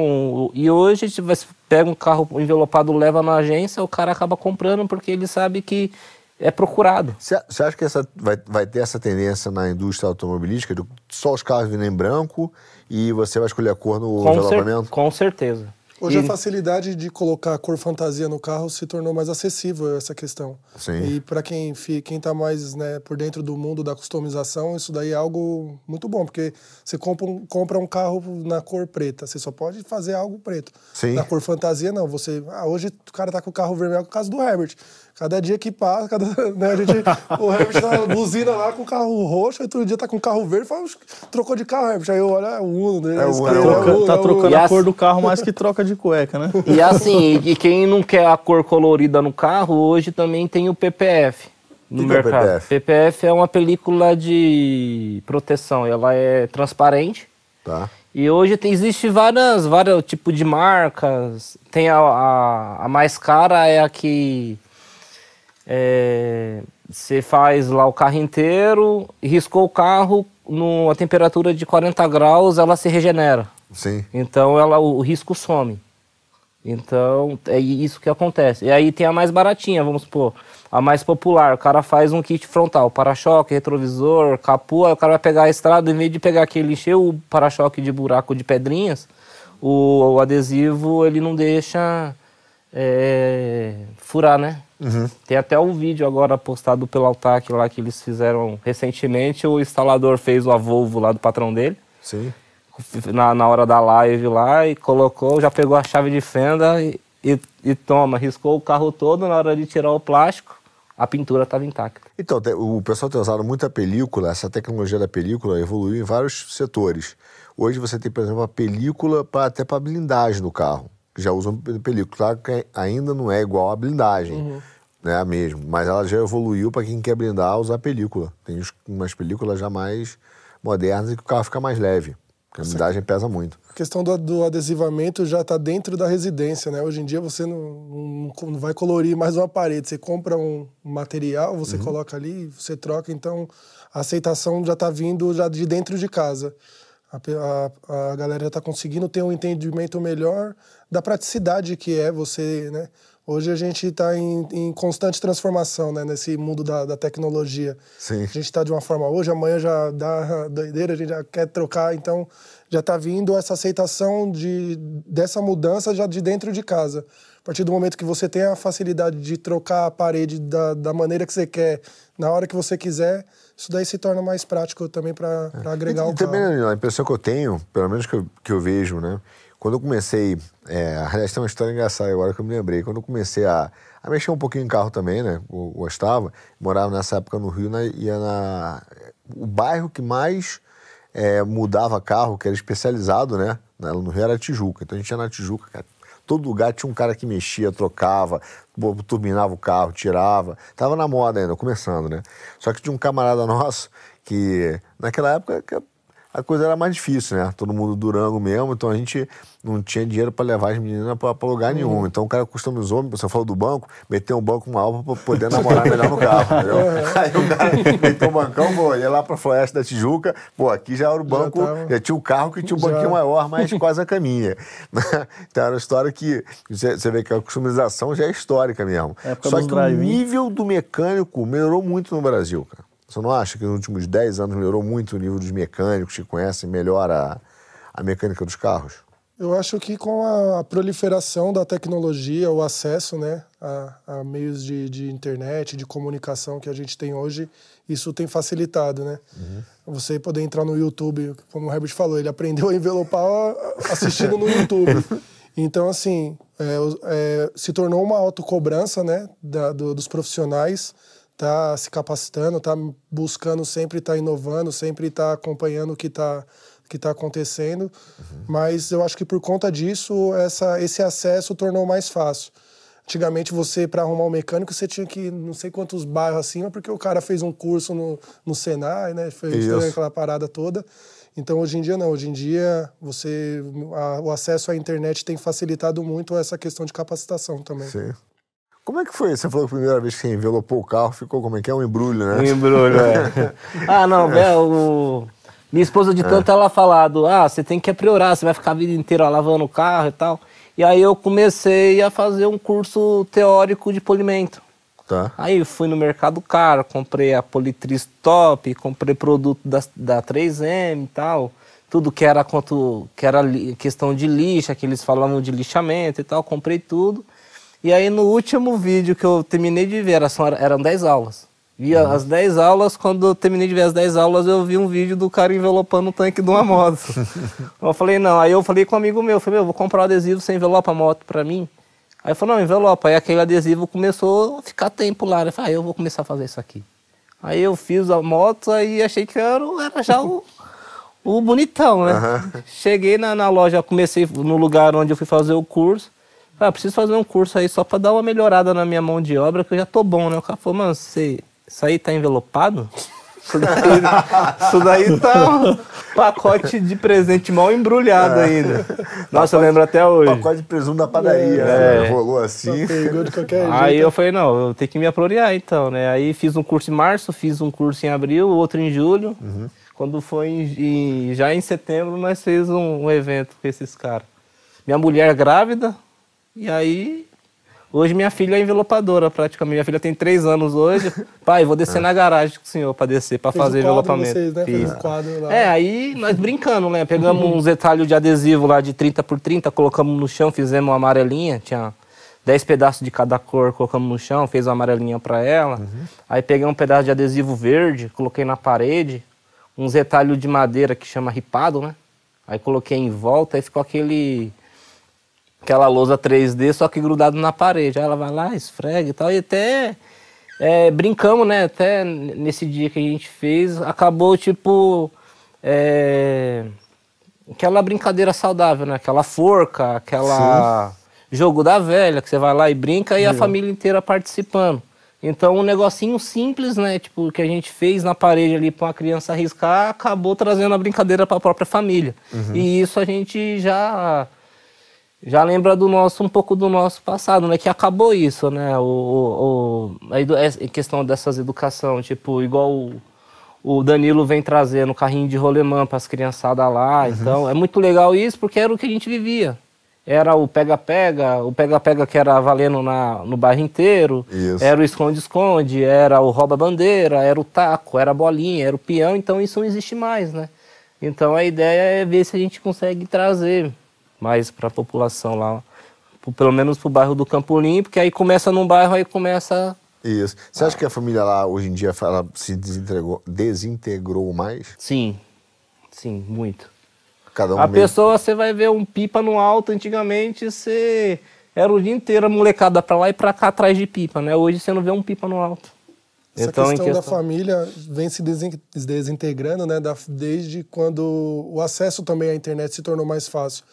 o- e hoje você pega um carro envelopado, leva na agência, o cara acaba comprando porque ele sabe que é procurado. Você acha que essa, vai, vai ter essa tendência na indústria automobilística de só os carros virem em branco e você vai escolher a cor no Com, cer- envelopamento? com certeza. Hoje E- a facilidade de colocar a cor fantasia no carro se tornou mais acessível essa questão. Sim. E para quem quem está mais né, por dentro do mundo da customização, isso daí é algo muito bom, porque você compra um, compra um carro na cor preta, você só pode fazer algo preto. Sim. Na cor fantasia não, você, ah, hoje o cara tá com o carro vermelho por causa do Herbert. Cada dia que passa, cada, né, a gente, o Herbert tá buzina lá com o carro roxo, outro dia tá com o carro verde, fala, "Oxe, trocou de carro, Herbert. Aí eu olho, é o Uno dele, É o Uno, cara é o é Troca- Uno, tá é trocando a cor do carro mais que troca de cueca, né? E assim, e quem não quer a cor colorida no carro, hoje também tem o PPF no Que é mercado. PPF? PPF é uma película de proteção, ela é transparente. Tá. E hoje tem, existe várias, vários tipos de marcas. Tem a, a, a mais cara é a que é, você faz lá o carro inteiro, riscou o carro numa temperatura de 40 graus, ela se regenera. Sim. Então ela, o, o risco some. Então é isso que acontece. E aí tem a mais baratinha, vamos supor, a mais popular. O cara faz um kit frontal, para-choque, retrovisor, capô, o cara vai pegar a estrada, em vez de pegar aquele encher o para-choque de buraco de pedrinhas, o, o adesivo ele não deixa é, furar, né? Tem até um vídeo agora postado pelo Altac lá que eles fizeram recentemente. O instalador fez o Volvo lá do patrão dele Sim. Na, na hora da live lá e colocou, já pegou a chave de fenda e, e, e toma, riscou o carro todo na hora de tirar o plástico. a pintura estava intacta. Então, o pessoal tem usado muita película, essa tecnologia da película evoluiu em vários setores. Hoje você tem, por exemplo, a película pra, até para blindagem do carro, que já usam película. Claro que ainda não é igual a blindagem, uhum. né, mesmo, mas ela já evoluiu para quem quer blindar usar película. Tem umas películas já mais modernas e que o carro fica mais leve. A blindagem pesa muito. A questão do, do adesivamento já está dentro da residência, né? Hoje em dia você não, não, não, vai colorir mais uma parede. Você compra um material, você uhum. coloca ali, você troca. Então, a aceitação já está vindo já de dentro de casa. A, a, a galera já está conseguindo ter um entendimento melhor da praticidade que é você, né? Hoje a gente está em, em, constante transformação né, nesse mundo da, da tecnologia. Sim. A gente está de uma forma hoje, amanhã já dá doideira, a gente já quer trocar, então já está vindo essa aceitação de, dessa mudança já de dentro de casa. A partir do momento que você tem a facilidade de trocar a parede da, da maneira que você quer, na hora que você quiser, isso daí se torna mais prático também para é. agregar e, o e também a impressão que eu tenho, pelo menos que eu, que eu vejo, né? Quando eu comecei, é, aliás, tem uma história engraçada agora que eu me lembrei. Quando eu comecei a, a mexer um pouquinho em carro também, né? Gostava, morava nessa época no Rio, né, ia na. O bairro que mais é, mudava carro, que era especializado, né? No Rio era Tijuca. Então a gente ia na Tijuca, cara. Todo lugar tinha um cara que mexia, trocava, turbinava o carro, tirava. Tava na moda ainda, começando, né? Só que tinha um camarada nosso que, naquela época, a coisa era mais difícil, né? Todo mundo Durango mesmo, então a gente não tinha dinheiro para levar as meninas para lugar uhum. nenhum. Então o cara customizou, você falou do banco, meteu um banco uma alva para poder namorar melhor no carro, entendeu? Uhum. Aí o cara meteu um bancão, pô, ia lá para Floresta da Tijuca, pô, aqui já era o banco, já, tava... já tinha o carro que tinha um já. banquinho maior, mas quase a caminha. então era uma história que você, vê que a customização já é histórica mesmo. Só que o nível do mecânico melhorou muito no Brasil, cara. Você não acha que nos últimos 10 anos melhorou muito o nível dos mecânicos que conhecem melhor a, a mecânica dos carros? Eu acho que com a proliferação da tecnologia, o acesso né, a, a meios de, de, internet, de comunicação que a gente tem hoje, isso tem facilitado, né? Uhum. Você poder entrar no YouTube, como o Herbert falou, ele aprendeu a envelopar assistindo no YouTube. Então, assim, é, é, se tornou uma autocobrança né, da, do, dos profissionais tá se capacitando, tá buscando sempre estar tá inovando, sempre estar tá acompanhando o que está que está acontecendo, uhum. mas eu acho que por conta disso essa, esse acesso tornou mais fácil. Antigamente você para arrumar um mecânico você tinha que não sei quantos bairros acima porque o cara fez um curso no, no Senai, né, fez aquela parada toda. Então hoje em dia não, hoje em dia você a, o acesso à internet tem facilitado muito essa questão de capacitação também. Sim. Como é que foi? Você falou que a primeira vez que você envelopou o carro ficou como é que é? Um embrulho, né? Um embrulho, é. ah, não, é. o... minha esposa de tanto é. ela falado, ah, você tem que apriorar, você vai ficar a vida inteira lavando o carro e tal. E aí eu comecei a fazer um curso teórico de polimento. Tá. Aí fui no mercado caro, comprei a Politriz Top, comprei produto da, da 3M e tal. Tudo que era quanto que era questão de lixa, que eles falavam de lixamento e tal, comprei tudo. E aí no último vídeo que eu terminei de ver, eram 10 aulas. Vi uhum. as 10 aulas, quando eu terminei de ver as 10 aulas, eu vi um vídeo do cara envelopando o tanque de uma moto. eu falei, não. Aí eu falei com um amigo meu, falei, meu, vou comprar um adesivo, você envelopa a moto pra mim? Aí falou, não, envelopa. Aí aquele adesivo começou a ficar tempo lá. Eu falei, ah, eu vou começar a fazer isso aqui. Aí eu fiz a moto, aí achei que era, era já o, o bonitão, né? Uhum. Cheguei na, na loja, comecei no lugar onde eu fui fazer o curso. Ah, preciso fazer um curso aí só para dar uma melhorada na minha mão de obra, que eu já tô bom, né? O cara falou, mano, você, isso aí tá envelopado? Isso daí, isso daí tá um pacote de presente mal embrulhado é. ainda. Nossa, pacote, eu lembro até hoje. Pacote de presunto da padaria, é. né? Rolou assim. Pegou de qualquer jeito. Aí eu falei, não, eu tenho que me apropriar então, né? Aí fiz um curso em março, fiz um curso em abril, outro em julho. Uhum. Quando foi em, em, já em setembro, nós fizemos um, um evento com esses caras. Minha mulher grávida, e aí, hoje minha filha é envelopadora praticamente. Minha filha tem três anos hoje. Pai, vou descer é. na garagem com o senhor para descer, para fazer um envelopamento. Vocês, né? Fez um quadro lá. É, aí nós brincando, né? Pegamos uns retalhos de adesivo lá de 30 por 30, colocamos no chão, fizemos uma amarelinha, tinha 10 pedaços de cada cor, colocamos no chão, fez uma amarelinha para ela. Uhum. Aí peguei um pedaço de adesivo verde, coloquei na parede, uns retalhos de madeira que chama ripado, né? Aí coloquei em volta, aí ficou aquele aquela lousa 3D, só que grudado na parede. Aí ela vai lá, esfrega e tal, e até é, brincamos, né? Até nesse dia que a gente fez, acabou tipo. É, aquela brincadeira saudável, né? Aquela forca, aquela Sim. jogo da velha, que você vai lá e brinca e a família inteira participando. Então, um negocinho simples, né? Tipo, que a gente fez na parede ali para uma criança arriscar, acabou trazendo a brincadeira para a própria família. Uhum. E isso a gente já já lembra do nosso um pouco do nosso passado, né? Que acabou isso, né? O, o, a, a questão dessas educação, tipo, igual o, o Danilo vem trazendo carrinho de rolemã para as criançadas lá. Uhum. Então, é muito legal isso porque era o que a gente vivia era o pega-pega, o pega-pega que era valendo na, no bairro inteiro, isso. era o esconde-esconde, era o rouba-bandeira, era o taco, era a bolinha, era o peão, então isso não existe mais, né? Então a ideia é ver se a gente consegue trazer mais para a população lá, pelo menos para o bairro do Campo Limpo, que aí começa num bairro, aí começa... Isso. Você acha que a família lá, hoje em dia, ela se desintegrou, desintegrou mais? Sim, sim, muito. Cada um a mesmo. pessoa, você vai ver um pipa no alto, antigamente você era o dia inteiro a molecada pra lá e pra cá atrás de pipa, né? Hoje você não vê um pipa no alto. Essa então, questão, questão, da família vem se desintegrando, né? desde quando o acesso também à internet se tornou mais fácil.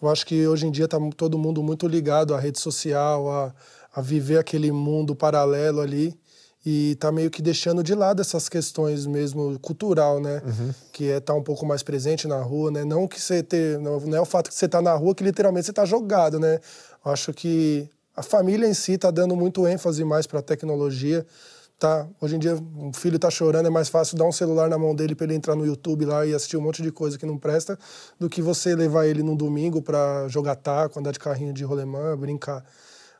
Eu acho que hoje em dia está todo mundo muito ligado à rede social, a, a viver aquele mundo paralelo ali e tá meio que deixando de lado essas questões mesmo cultural, né? Uhum. Que é estar tá um pouco mais presente na rua, né? Não que você ter, não, não é o fato que você tá na rua que literalmente você tá jogado, né? Eu acho que a família em si tá dando muito ênfase mais para a tecnologia. Tá, hoje em dia, um filho tá chorando, é mais fácil dar um celular na mão dele para ele entrar no YouTube lá e assistir um monte de coisa que não presta, do que você levar ele num domingo para jogar taco, andar de carrinho de rolemã, brincar.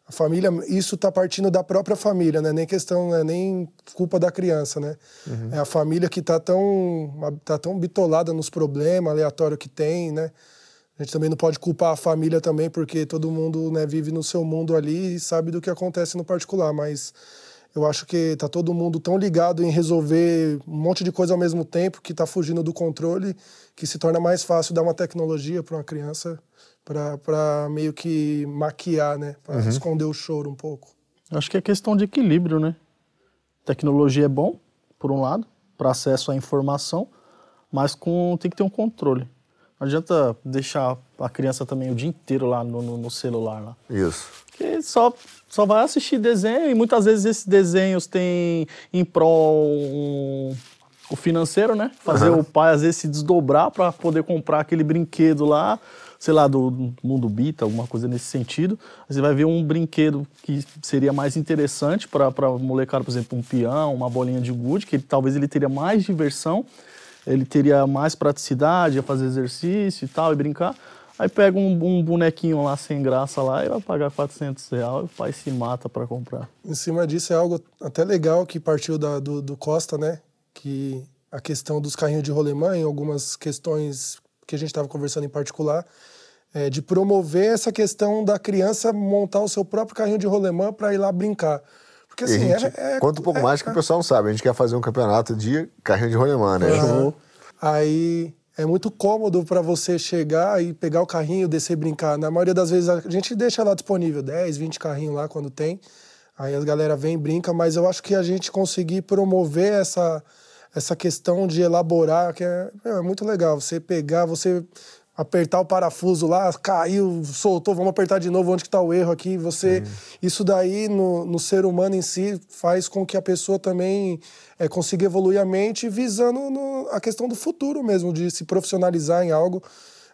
A família, isso está partindo da própria família, né? Nem questão, né? nem culpa da criança, né? Uhum. É a família que está tão, tá tão bitolada nos problemas aleatórios que tem, né? A gente também não pode culpar a família também, porque todo mundo né, vive no seu mundo ali e sabe do que acontece no particular, mas eu acho que está todo mundo tão ligado em resolver um monte de coisa ao mesmo tempo que está fugindo do controle, que se torna mais fácil dar uma tecnologia para uma criança para meio que maquiar, né? Para uhum. esconder o choro um pouco. Acho que é questão de equilíbrio, né? Tecnologia é bom, por um lado, para acesso à informação, mas com, tem que ter um controle. Não adianta deixar a criança também o dia inteiro lá no, no, no celular. Lá. Isso. Porque só, só vai assistir desenho e muitas vezes esses desenhos têm em prol um, o financeiro, né? Fazer uhum. o pai às vezes se desdobrar para poder comprar aquele brinquedo lá sei lá, do mundo bita, alguma coisa nesse sentido. Você vai ver um brinquedo que seria mais interessante para molecada, por exemplo, um peão, uma bolinha de gude, que ele, talvez ele teria mais diversão, ele teria mais praticidade, a fazer exercício e tal, e brincar. Aí pega um, um, bonequinho lá sem graça lá e vai pagar 400 reais e o pai se mata para comprar. Em cima disso é algo até legal que partiu da, do, do Costa, né? Que a questão dos carrinhos de rolemã, em algumas questões que a gente estava conversando em particular, é, de promover essa questão da criança montar o seu próprio carrinho de rolemã para ir lá brincar. Porque assim, gente, é, é, Conta um pouco é, mais que o pessoal não sabe. A gente quer fazer um campeonato de carrinho de rolemã, né? Uhum. Aí é muito cômodo para você chegar e pegar o carrinho, descer e brincar. Na maioria das vezes a gente deixa lá disponível 10, 20 carrinhos lá quando tem. Aí as galera vem e brinca, mas eu acho que a gente conseguir promover essa, essa questão de elaborar, que é, é muito legal. Você pegar, você apertar o parafuso lá, caiu, soltou, vamos apertar de novo, onde que está o erro aqui? Você, uhum. isso daí no, no, ser humano em si faz com que a pessoa também é, consiga evoluir a mente visando no, a questão do futuro mesmo, de se profissionalizar em algo.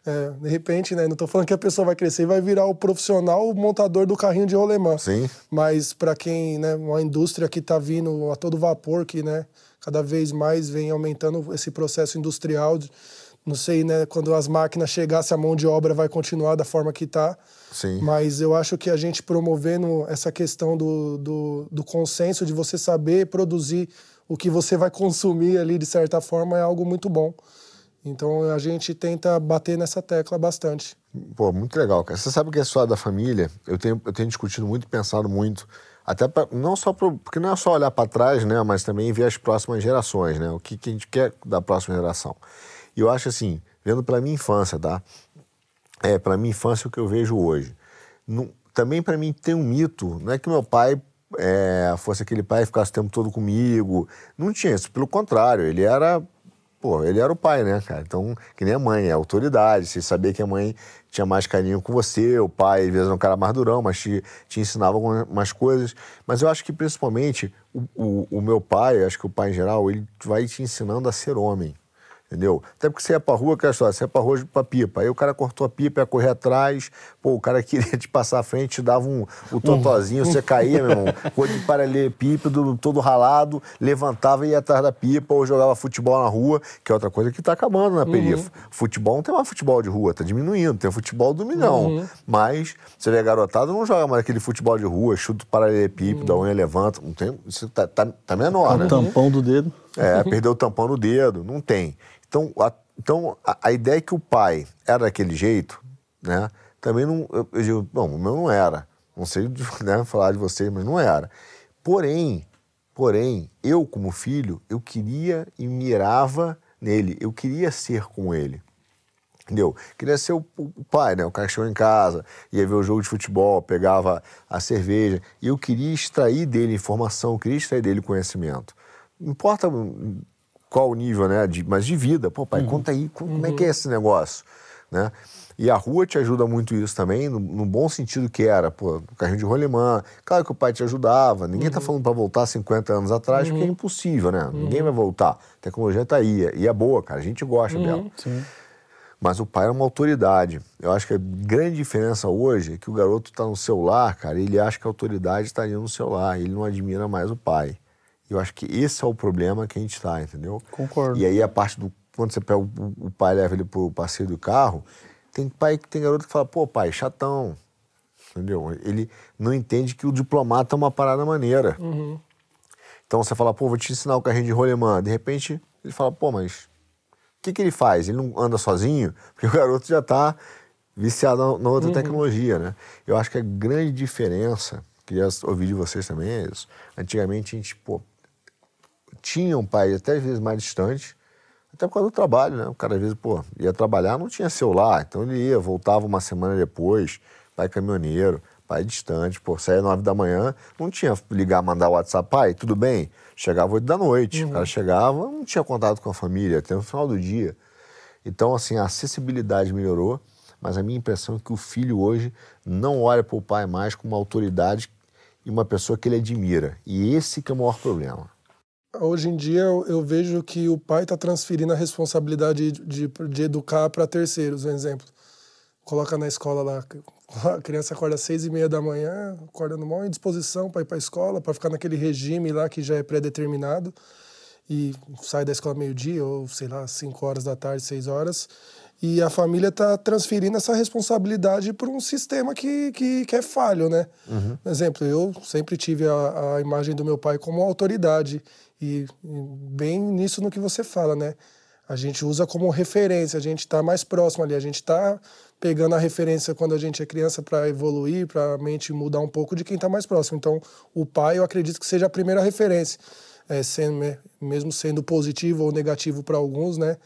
É, de repente, né? Não estou falando que a pessoa vai crescer e vai virar o profissional o montador do carrinho de rolemã. Sim. Mas para quem, né, uma indústria que está vindo a todo vapor, que, né, cada vez mais vem aumentando esse processo industrial de, não sei, né, quando as máquinas chegar, se a mão de obra vai continuar da forma que está. Sim. Mas eu acho que a gente promovendo essa questão do, do, do, consenso, de você saber produzir o que você vai consumir ali, de certa forma, é algo muito bom. Então a gente tenta bater nessa tecla bastante. Pô, muito legal, cara. Você sabe que a história da família, eu tenho, eu tenho discutido muito, pensado muito, até pra, não só pro, porque não é só olhar para trás, né, mas também ver as próximas gerações, né, o que, que a gente quer da próxima geração. E eu acho assim, vendo pela minha infância, tá? É, pela minha infância o que eu vejo hoje. Também para mim tem um mito, não é que meu pai é, fosse aquele pai ficasse o tempo todo comigo. Não tinha isso. Pelo contrário, ele era. Pô, ele era o pai, né, cara? Então, que nem a mãe, é autoridade. Você sabia que a mãe tinha mais carinho com você, o pai, às vezes, era um cara mais durão, mas te, te ensinava algumas coisas. Mas eu acho que, principalmente, o, o, o meu pai, acho que o pai em geral, ele vai te ensinando a ser homem entendeu? Até porque você ia pra rua, aquela história, você ia pra rua pra pipa. Aí o cara cortou a pipa, ia correr atrás, pô, o cara queria te passar à frente, te dava um, o totozinho, você caía, meu irmão, cor de paralelepípedo, todo ralado, levantava e ia atrás da pipa, ou jogava futebol na rua, que é outra coisa que tá acabando na perifa. Uhum. Futebol não tem mais futebol de rua, tá diminuindo, tem futebol do milhão. Uhum. Mas, você vê a garotada, não joga mais aquele futebol de rua, chuta o paralelepípedo, uhum. a unha levanta, não tem, isso tá, tá, tá menor, né? O tampão do dedo. É, perdeu o tampão no dedo, não tem. Então, a, então a, a, ideia é que o pai era daquele jeito, né? Também não. Eu, eu digo, bom, o meu não era. Não sei né, falar de vocês, mas não era. Porém, porém, eu como filho, eu queria e mirava nele. Eu queria ser com ele. Entendeu? Queria ser o, o, pai, né? O chegou em casa, ia ver o jogo de futebol, pegava a cerveja. E eu queria extrair dele informação, queria extrair dele conhecimento. Importa qual o nível, né? De, mas de vida. Pô, pai, uhum. conta aí, como uhum. é que é esse negócio, né? E a rua te ajuda muito isso também, no, no bom sentido que era, pô, carrinho de rolemã. Claro que o pai te ajudava, ninguém tá uhum. tá falando para voltar 50 anos atrás, porque é uhum. impossível, né? Ninguém uhum. vai voltar. A tecnologia tá aí, e é boa, cara, a gente gosta uhum. dela. Sim. Mas o pai é uma autoridade. Eu acho que a grande diferença hoje é que o garoto está no celular, cara, ele acha que a autoridade está ali no celular, ele não admira mais o pai. Eu acho que esse é o problema que a gente está, entendeu? Concordo. E aí a parte do. Quando você pega o, o pai leva ele pro passeio do carro, tem pai que tem garoto que fala, pô, pai, chatão. Entendeu? Ele não entende que o diplomata é uma parada maneira. Uhum. Então você fala, pô, vou te ensinar o carrinho de rolemã. De repente, ele fala, pô, mas o que, que ele faz? Ele não anda sozinho? Porque o garoto já está viciado na, outra uhum. tecnologia, né? Eu acho que a grande diferença, queria ouvir de vocês também, é isso. Antigamente a gente, pô, tinha um pai até às vezes mais distante, até por causa do trabalho, né? O cara às vezes, pô, ia trabalhar, não tinha celular, então ele ia, voltava uma semana depois, pai caminhoneiro, pai distante, pô, saía nove da manhã, não tinha ligar, mandar o WhatsApp, pai, tudo bem? Chegava oito da noite, uhum. o cara chegava, não tinha contato com a família, até no final do dia. Então, assim, a acessibilidade melhorou, mas a minha impressão é que o filho hoje não olha para o pai mais como uma autoridade e uma pessoa que ele admira. E esse que é o maior problema hoje em dia eu, eu vejo que o pai está transferindo a responsabilidade de, de, de educar para terceiros, um exemplo. Coloca na escola lá, a criança acorda às seis e meia da manhã, acorda no maior indisposição para ir para a escola, para ficar naquele regime lá que já é pré-determinado e sai da escola meio-dia ou, sei lá, cinco horas da tarde, seis horas. E a família está transferindo essa responsabilidade para um sistema que, que, que, é falho, né? Uhum. Por exemplo, eu sempre tive a, a imagem do meu pai como autoridade. E, bem nisso no que você fala, né? A gente usa como referência, a gente está mais próximo ali, a gente está pegando a referência quando a gente é criança para evoluir, para a mente mudar um pouco de quem está mais próximo. Então, o pai, eu acredito que seja a primeira referência, é, sendo, mesmo sendo positivo ou negativo para alguns, né?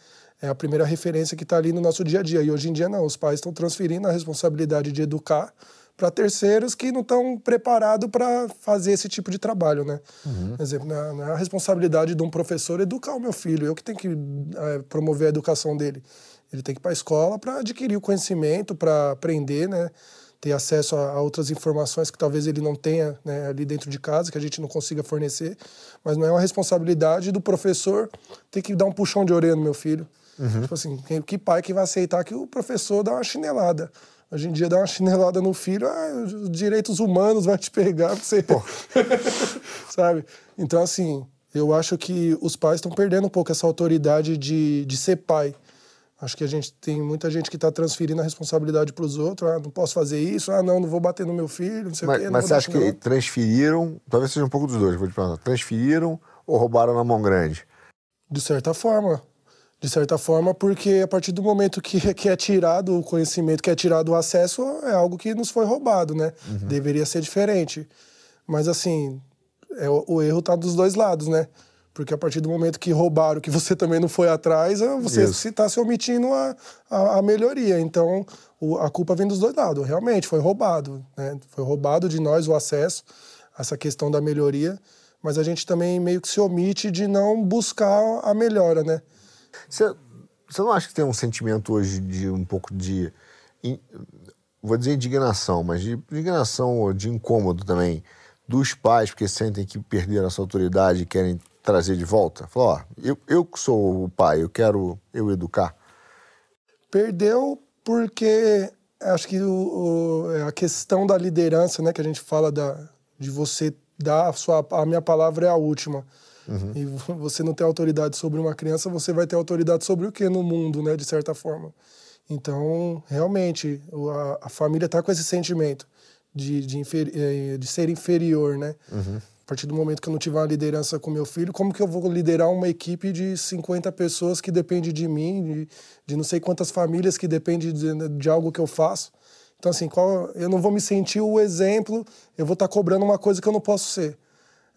É a primeira referência que está ali no nosso dia a dia. E hoje em dia, não, os pais estão transferindo a responsabilidade de educar para terceiros que não estão preparados para fazer esse tipo de trabalho, né? Uhum. Por exemplo, não é a responsabilidade de um professor educar o meu filho, eu que tenho que é, promover a educação dele. Ele tem que ir para a escola para adquirir o conhecimento, para aprender, né? Ter acesso a, a, outras informações que talvez ele não tenha né, ali dentro de casa, que a gente não consiga fornecer. Mas não é uma responsabilidade do professor ter que dar um puxão de orelha no meu filho. Uhum. Tipo assim, que pai que vai aceitar que o professor dá uma chinelada? Hoje em dia dá uma chinelada no filho, ah, os direitos humanos vai te pegar pra você. Sabe? Então, assim, eu acho que os pais estão perdendo um pouco essa autoridade de, de ser pai. Acho que a gente tem muita gente que está transferindo a responsabilidade para os outros. Ah, não posso fazer isso. Ah, não, não vou bater no meu filho, não sei mas, o quê. Mas você acha que transferiram, talvez seja um pouco dos dois, vou te perguntar. Transferiram ou roubaram na mão grande? De certa forma de certa forma, porque a partir do momento que, que é tirado o conhecimento, que é tirado o acesso, é algo que nos foi roubado, né? Uhum. Deveria ser diferente. Mas, assim, é, o erro está dos dois lados, né? Porque a partir do momento que roubaram, que você também não foi atrás, é, você está se omitindo a, a, a, melhoria. Então, o, a culpa vem dos dois lados. Realmente, foi roubado. Né? Foi roubado de nós o acesso essa questão da melhoria, mas a gente também meio que se omite de não buscar a melhora, né? Você, não acha que tem um sentimento hoje de um pouco de. Vou dizer indignação, mas de indignação ou de incômodo também dos pais, porque sentem que perderam essa autoridade e querem trazer de volta? Falou, ó, eu, eu que sou o pai, eu quero eu educar. Perdeu porque acho que o, o, é a questão da liderança, né, que a gente fala da, de você dar a sua a minha palavra é a última. Uhum. E você não tem autoridade sobre uma criança, você vai ter autoridade sobre o que no mundo, né, de certa forma. Então, realmente, a, a família está com esse sentimento de, de, inferi eh, de ser inferior, né? Uhum. A partir do momento que eu não tiver uma liderança com meu filho, como que eu vou liderar uma equipe de 50 pessoas que depende de mim, de, de não sei quantas famílias que dependem de, de, algo que eu faço? Então, assim, qual, eu não vou me sentir o exemplo, eu vou estar tá cobrando uma coisa que eu não posso ser.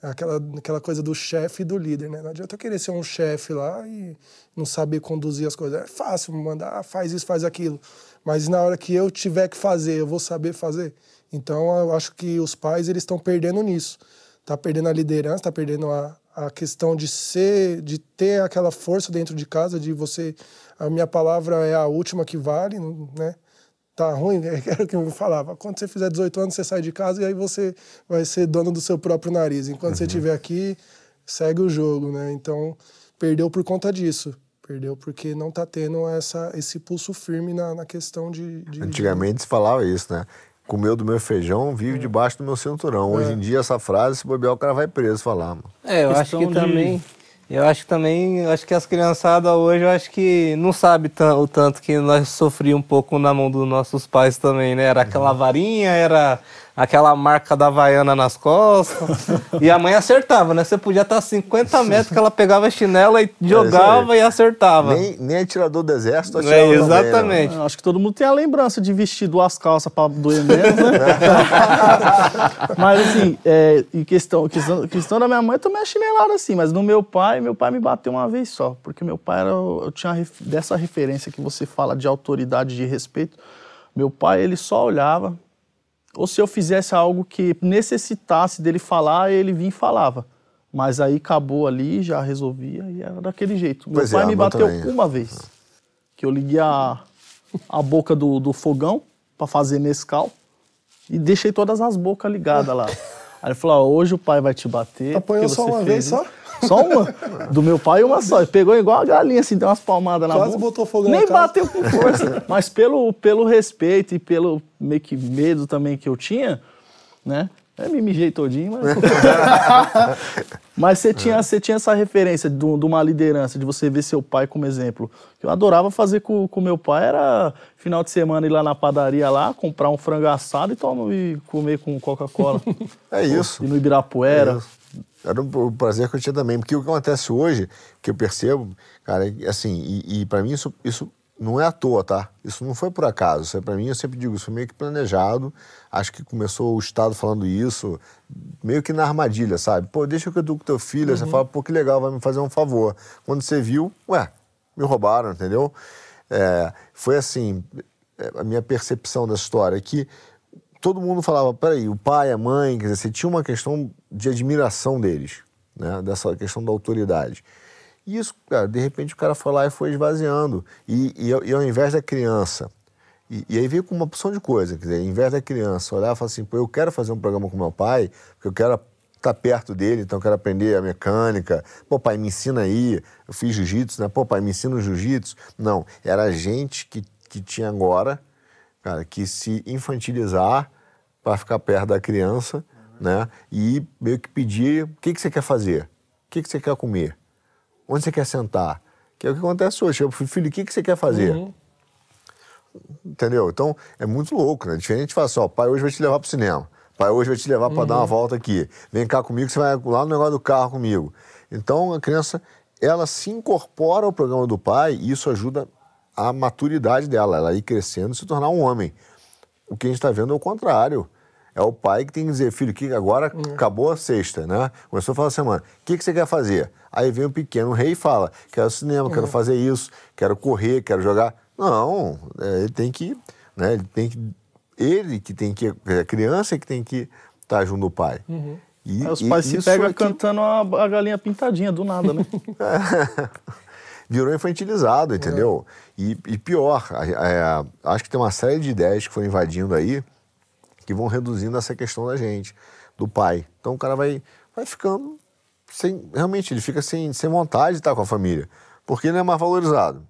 Aquela, aquela coisa do chefe e do líder, né? Não adianta eu querer ser um chefe lá e não saber conduzir as coisas. É fácil mandar, ah, faz isso, faz aquilo. Mas na hora que eu tiver que fazer, eu vou saber fazer. Então, eu acho que os pais eles estão perdendo nisso. Tá perdendo a liderança, tá perdendo a, a questão de ser, de ter aquela força dentro de casa, de você, a minha palavra é a última que vale, né? Tá ruim, era o que eu falava. Quando você fizer 18 anos, você sai de casa e aí você vai ser dono do seu próprio nariz. Enquanto uhum. você estiver aqui, segue o jogo, né? Então, perdeu por conta disso. Perdeu porque não está tendo essa, esse pulso firme na, na questão de, de Antigamente de... se falava isso, né? comeu do meu feijão, vive é. debaixo do meu cinturão. Hoje é. em dia, essa frase, se bobear, o cara vai preso falar. Mano. É, eu acho que de... também. Eu acho que também, acho que as criançadas hoje, eu acho que não sabe o tanto que nós sofríamos um pouco na mão dos nossos pais também, né? Era aquela varinha, era aquela marca da Havaiana nas costas. e a mãe acertava, né? Você podia estar a 50 metros que ela pegava a chinela e jogava e acertava. Nem, nem atirador do exército atirava é, Exatamente. Também? Acho que todo mundo tem a lembrança de vestir duas calças para doer menos, né? mas assim, é, em questão, questão, questão da minha mãe, eu tomei a chinelada assim, mas no meu pai, meu pai me bateu uma vez só, porque meu pai era, eu tinha dessa referência que você fala de autoridade, de respeito. Meu pai, ele só olhava, ou se eu fizesse algo que necessitasse dele falar, ele vinha e falava. Mas aí acabou ali, já resolvia e era daquele jeito. Meu pois pai é, me bateu também. uma vez. Que eu liguei a, a boca do, do fogão para fazer Nescau e deixei todas as bocas ligadas lá. Aí ele falou: hoje o pai vai te bater. Apanhou só uma vez só? Só uma. Do meu pai, uma só. Ele pegou igual a galinha, assim, deu umas palmadas na Quase boca. botou fogo Nem bateu com força. Mas pelo, pelo respeito e pelo meio que medo também que eu tinha, né? É, me mijei todinho, mas... mas você tinha, você tinha essa referência de, de, uma liderança, de você ver seu pai como exemplo. Eu adorava fazer com o meu pai, era final de semana ir lá na padaria lá, comprar um frango assado e, tomar, e comer com Coca-Cola. É isso. E no Ibirapuera. É isso. Era um prazer que eu tinha também. Porque o que acontece hoje, que eu percebo, cara, é assim, e, e para mim isso, isso não é à toa, tá? Isso não foi por acaso. Isso é, para mim, eu sempre digo, isso foi meio que planejado. Acho que começou o Estado falando isso, meio que na armadilha, sabe? Pô, deixa que eu educo teu filho. Uhum. Você fala, pô, que legal, vai me fazer um favor. Quando você viu, ué, me roubaram, entendeu? É, foi assim, é, a minha percepção da história, é que todo mundo falava, peraí, o pai, a mãe, quer dizer, você tinha uma questão de admiração deles, né? Dessa questão da autoridade. Isso, cara, de repente o cara foi lá e foi esvaziando. E, e, e ao invés da criança. E, e, aí veio com uma opção de coisa, quer dizer, ao invés da criança olhar e falar assim, pô, eu quero fazer um programa com meu pai, porque eu quero estar perto dele, então eu quero aprender a mecânica. Pô, pai, me ensina aí. Eu fiz jiu-jitsu, né? Pô, pai, me ensina o jiu-jitsu. Não, era gente que, que tinha agora cara, que se infantilizar para ficar perto da criança, uhum. né? E meio que pedir o que, que você quer fazer, o que, que você quer comer, onde você quer sentar. Que é o que acontece hoje. Eu filho, o que, que você quer fazer? Uhum. Entendeu? Então, é muito louco, né? Diferente de falar assim, ó, pai hoje vai te levar pro cinema. Pai hoje vai te levar para uhum. dar uma uhum. volta aqui. Vem cá comigo, você vai lá no negócio do carro comigo. Então, a criança, ela se incorpora ao programa do pai e isso ajuda a maturidade dela, ela ir crescendo e se tornar um homem. O que a gente está vendo é o contrário. É o pai que tem que dizer, filho, que agora uhum. acabou a sexta, né? Começou a falar semana, o que, que você quer fazer? Aí vem o pequeno rei e fala, quero cinema, uhum. quero fazer isso, quero correr, quero jogar. Não, é, ele tem que, né? Ele tem que, ele que tem que, a criança que tem que estar tá junto do pai. Uhum. E, Aí os pais se pegam aqui... cantando a, a, galinha pintadinha, do nada, né? Virou infantilizado, entendeu? É. E, e, pior, é, acho que tem uma série de ideias que foram invadindo aí que vão reduzindo essa questão da gente, do pai. Então o cara vai, vai ficando sem. Realmente, ele fica sem, sem vontade de estar com a família. Porque ele é mais valorizado.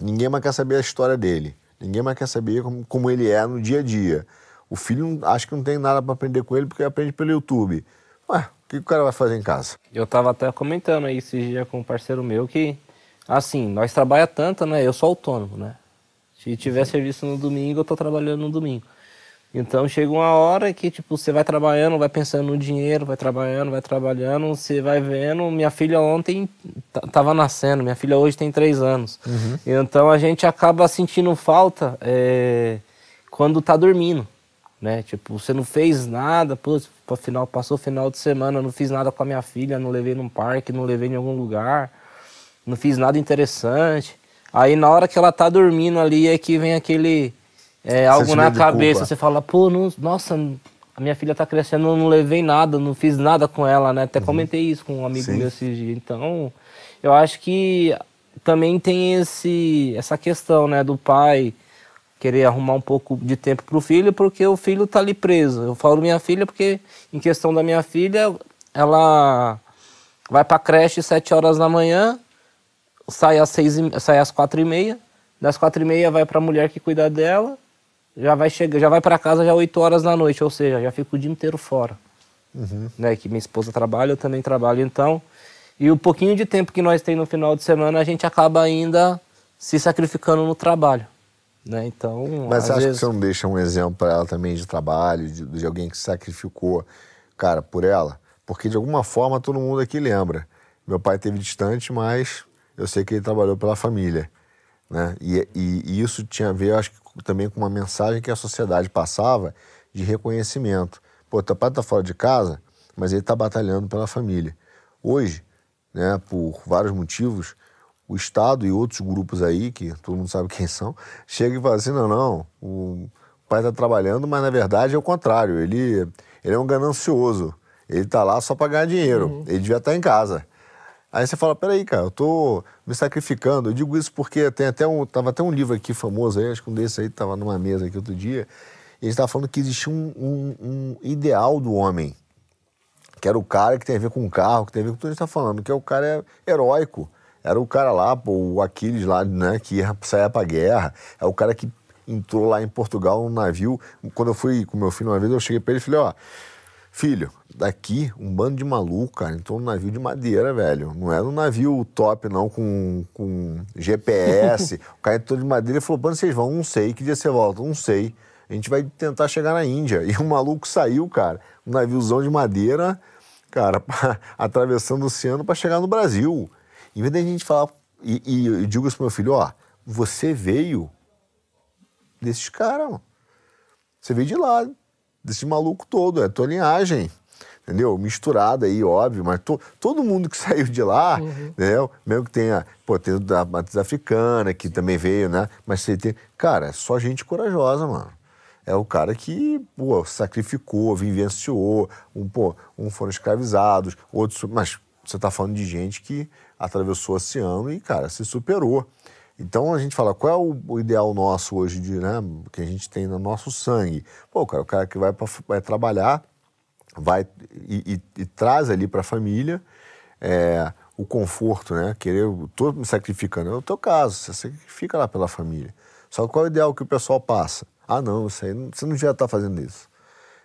Ninguém mais quer saber a história dele. Ninguém mais quer saber como, como ele é no dia a dia. O filho acho que não tem nada para aprender com ele porque aprende pelo YouTube. Ué, o que o cara vai fazer em casa? Eu tava até comentando aí esse dia com um parceiro meu que, assim, nós trabalha tanto, né? Eu sou autônomo, né? Se tiver serviço no domingo, eu tô trabalhando no domingo. Então chega uma hora que tipo você vai trabalhando, vai pensando no dinheiro, vai trabalhando, vai trabalhando, você vai vendo. Minha filha ontem tava nascendo, minha filha hoje tem três anos. Uhum. Então a gente acaba sentindo falta é, quando tá dormindo né? Tipo, você não fez nada, pô, final, passou o final de semana, não fiz nada com a minha filha, não levei num parque, não levei em algum lugar, não fiz nada interessante. Aí na hora que ela tá dormindo ali é que vem aquele é, algo na cabeça, você fala, pô, não, nossa, a minha filha tá crescendo, eu não levei nada, não fiz nada com ela, né? Até uhum. comentei isso com um amigo Sim. meu esses dias. Então, eu acho que também tem esse, essa questão, né, do pai querer arrumar um pouco de tempo para o filho, porque o filho está ali preso. Eu falo minha filha porque, em questão da minha filha, ela vai para a creche às 7 horas da manhã, sai às, seis, sai às 4 e meia, das 4 e meia vai para a mulher que cuida dela, já vai chegar, já vai para casa já 8 horas da noite, ou seja, já fica o dia inteiro fora. Uhum. Né, que minha esposa trabalha, eu também trabalho, então. E o pouquinho de tempo que nós temos no final de semana, a gente acaba ainda se sacrificando no trabalho. Né? Então, Mas você acha vezes... que você não deixa um exemplo para ela também de trabalho, de, de, alguém que se sacrificou, cara, por ela? Porque de alguma forma todo mundo aqui lembra. Meu pai teve distante, mas eu sei que ele trabalhou pela família. Né? E, e, e isso tinha a ver, acho que também com uma mensagem que a sociedade passava de reconhecimento. Pô, teu pai tá fora de casa, mas ele tá batalhando pela família. Hoje, né, por vários motivos, o Estado e outros grupos aí, que todo mundo sabe quem são, chegam e falam assim: não, não, o pai está trabalhando, mas na verdade é o contrário, ele, ele é um ganancioso, ele está lá só para ganhar dinheiro, uhum. ele devia estar tá em casa. Aí você fala, peraí, cara, eu tô me sacrificando. Eu digo isso porque tem até um, tava até um livro aqui famoso aí, acho que um desses aí tava numa mesa aqui outro dia, e a gente tava falando que existia um, um, um, ideal do homem, que era o cara que tem a ver com o carro, que tem a ver com tudo que a gente tá falando, que é o cara heróico. Era o cara lá, pô, o Aquiles lá, né, que ia sair pra guerra. É o cara que entrou lá em Portugal num navio. Quando eu fui com meu filho uma vez, eu cheguei pra ele e falei, ó, filho, daqui um bando de maluco, cara, entrou num navio de madeira, velho. Não era um navio top, não, com, com GPS. o cara entrou de madeira e falou, quando vocês vão? Não sei. Que dia você volta? Não sei. A gente vai tentar chegar na Índia. E o maluco saiu, cara, um naviozão de madeira, cara, atravessando o oceano para chegar no Brasil. Em vez da gente falar, e, e eu digo isso pro meu filho, ó, você veio desses caras, Você veio de lá, desse maluco todo, é a tua linhagem, entendeu? Misturada aí, óbvio, mas to, todo mundo que saiu de lá, uhum. entendeu? Mesmo que tenha, pô, tem a matriz africana, que também veio, né? Mas você tem, cara, é só gente corajosa, mano. É o cara que, pô, sacrificou, vivenciou, um, pô, um foram escravizados, outros, mas você está falando de gente que atravessou o oceano e, cara, se superou. Então a gente fala, qual é o, o, ideal nosso hoje, de, né, que a gente tem no nosso sangue? Pô, cara, o cara que vai, pra, vai trabalhar, vai e, e, e traz ali para a família é, o conforto, né? Querer, tô me sacrificando. É o teu caso, você sacrifica lá pela família. Só que qual é o ideal que o pessoal passa? Ah, não, isso aí, você não devia estar tá fazendo isso.